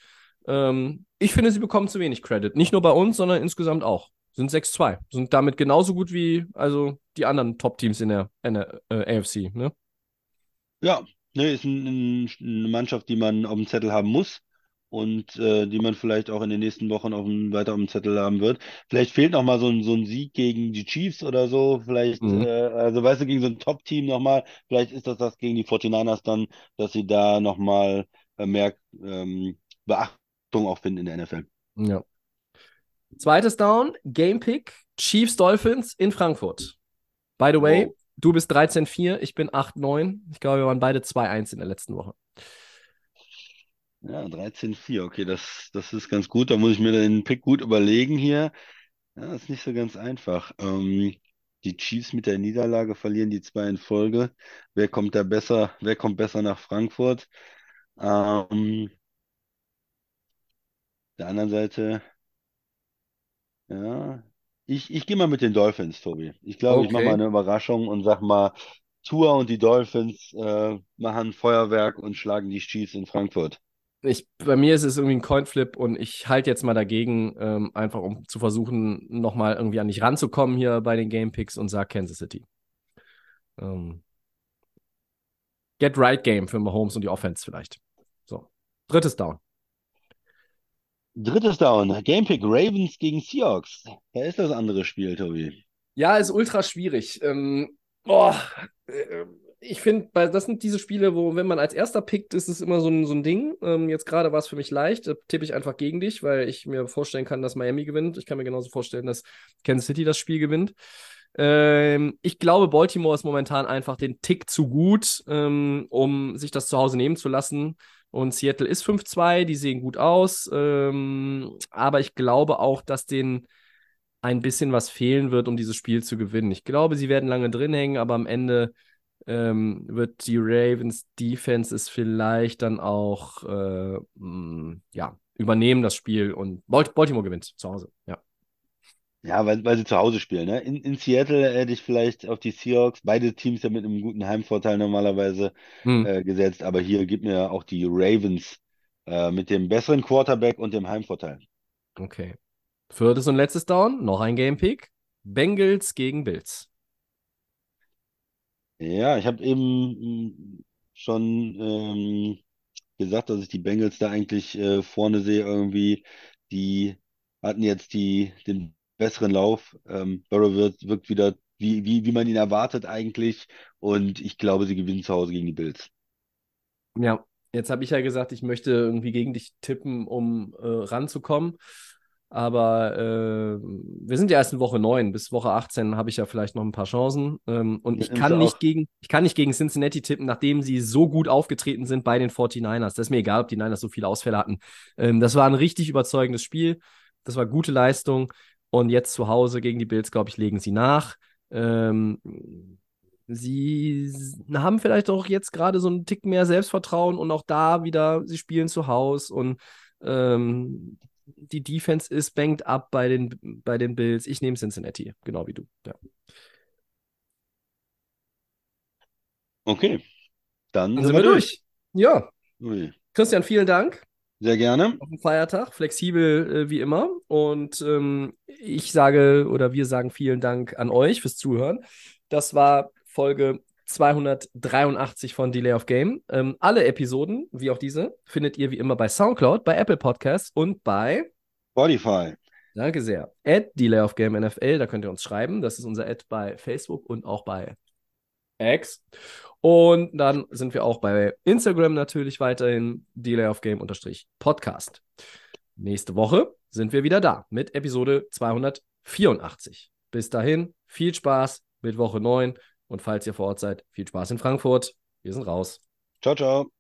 Ähm, ich finde, sie bekommen zu wenig Credit. Nicht nur bei uns, sondern insgesamt auch. Sind 6-2. Sind damit genauso gut wie also die anderen Top-Teams in der, in der äh, AFC. Ne? Ja, ne, ist ein, ein, eine Mannschaft, die man auf dem Zettel haben muss und äh, die man vielleicht auch in den nächsten Wochen auf dem, weiter auf dem Zettel haben wird. Vielleicht fehlt noch mal so ein, so ein Sieg gegen die Chiefs oder so. Vielleicht, Mhm. äh, also weißt du, gegen so ein Top-Team noch mal. Vielleicht ist das das gegen die 49ers dann, dass sie da noch mal äh, mehr ähm, Beachtung auch finden in der NFL. Ja. Zweites Down, Game Pick, Chiefs Dolphins in Frankfurt. By the way, Wow. du bist 13-4, ich bin 8-9. Ich glaube, wir waren beide 2-1 in der letzten Woche. Ja, 13-4, okay, das, das ist ganz gut. Da muss ich mir den Pick gut überlegen hier. Ja, das ist nicht so ganz einfach. Ähm, die Chiefs mit der Niederlage verlieren die zwei in Folge. Wer kommt da besser, wer kommt besser nach Frankfurt? Ähm, der anderen Seite, ja, ich, ich gehe mal mit den Dolphins, Tobi. Ich glaube, ich mache mal Okay. eine Überraschung und sag mal Tua und die Dolphins äh, machen Feuerwerk und schlagen die Chiefs in Frankfurt. Ich, bei mir ist es irgendwie ein Coinflip und ich halte jetzt mal dagegen, ähm, einfach um zu versuchen, nochmal irgendwie an dich ranzukommen hier bei den Game Picks und sag Kansas City. Ähm, Get right Game für Mahomes und die Offense vielleicht. So. Drittes Down. Drittes Down. Gamepick Ravens gegen Seahawks. Da ist das andere Spiel, Tobi. Ja, ist ultra schwierig. Ähm, boah, äh, ich finde, das sind diese Spiele, wo, wenn man als erster pickt, ist es immer so ein, so ein Ding. Ähm, jetzt gerade war es für mich leicht. Da tippe ich einfach gegen dich, weil ich mir vorstellen kann, dass Miami gewinnt. Ich kann mir genauso vorstellen, dass Kansas City das Spiel gewinnt. Ähm, ich glaube, Baltimore ist momentan einfach den Tick zu gut, ähm, um sich das zu Hause nehmen zu lassen. Und Seattle ist 5-2, die sehen gut aus. Ähm, aber ich glaube auch, dass denen ein bisschen was fehlen wird, um dieses Spiel zu gewinnen. Ich glaube, sie werden lange drin hängen, aber am Ende ähm, wird die Ravens Defense es vielleicht dann auch äh, mh, ja, übernehmen, das Spiel. Und Baltimore gewinnt zu Hause. Ja. Ja, weil, weil sie zu Hause spielen. Ne? In, in Seattle hätte ich vielleicht auf die Seahawks, beide Teams ja mit einem guten Heimvorteil normalerweise Hm. äh, gesetzt, aber hier gibt mir auch die Ravens äh, mit dem besseren Quarterback und dem Heimvorteil. Okay. Viertes und letztes Down, noch ein Game Pick. Bengals gegen Bills. Ja, ich habe eben mh, schon ähm, gesagt, dass ich die Bengals da eigentlich äh, vorne sehe irgendwie. Die hatten jetzt die, den besseren Lauf. Ähm, Burrow wird, wirkt wieder, wie, wie, wie man ihn erwartet eigentlich. Und ich glaube, sie gewinnen zu Hause gegen die Bills. Ja, jetzt habe ich ja gesagt, ich möchte irgendwie gegen dich tippen, um äh, ranzukommen. Aber äh, wir sind ja erst in Woche 9. Bis Woche 18 habe ich ja vielleicht noch ein paar Chancen. Ähm, und ich kann, nicht gegen, ich kann nicht gegen Cincinnati tippen, nachdem sie so gut aufgetreten sind bei den 49ers. Das ist mir egal, ob die Niners so viele Ausfälle hatten. Ähm, das war ein richtig überzeugendes Spiel. Das war gute Leistung. Und jetzt zu Hause gegen die Bills, glaube ich, legen sie nach. Ähm, sie haben vielleicht auch jetzt gerade so einen Tick mehr Selbstvertrauen und auch da wieder, sie spielen zu Hause und ähm, die Defense ist banked up bei den, bei den Bills. Ich nehme Cincinnati, genau wie du. Ja. Okay, dann Dann sind wir durch. Ja, Ui. Christian, vielen Dank. Sehr gerne. auf dem Feiertag, flexibel äh, wie immer. Und ähm, ich sage oder wir sagen vielen Dank an euch fürs Zuhören. Das war Folge 283 von Delay of Game. Ähm, alle Episoden, wie auch diese, findet ihr wie immer bei Soundcloud, bei Apple Podcasts und bei, Spotify. danke sehr, at Delay of Game NFL. Da könnt ihr uns schreiben. Das ist unser Ad bei Facebook und auch bei X. Und dann sind wir auch bei Instagram natürlich weiterhin Delay of Game Podcast. Nächste Woche sind wir wieder da mit Episode 284. Bis dahin, viel Spaß mit Woche 9 und falls ihr vor Ort seid, viel Spaß in Frankfurt. Wir sind raus. Ciao, ciao.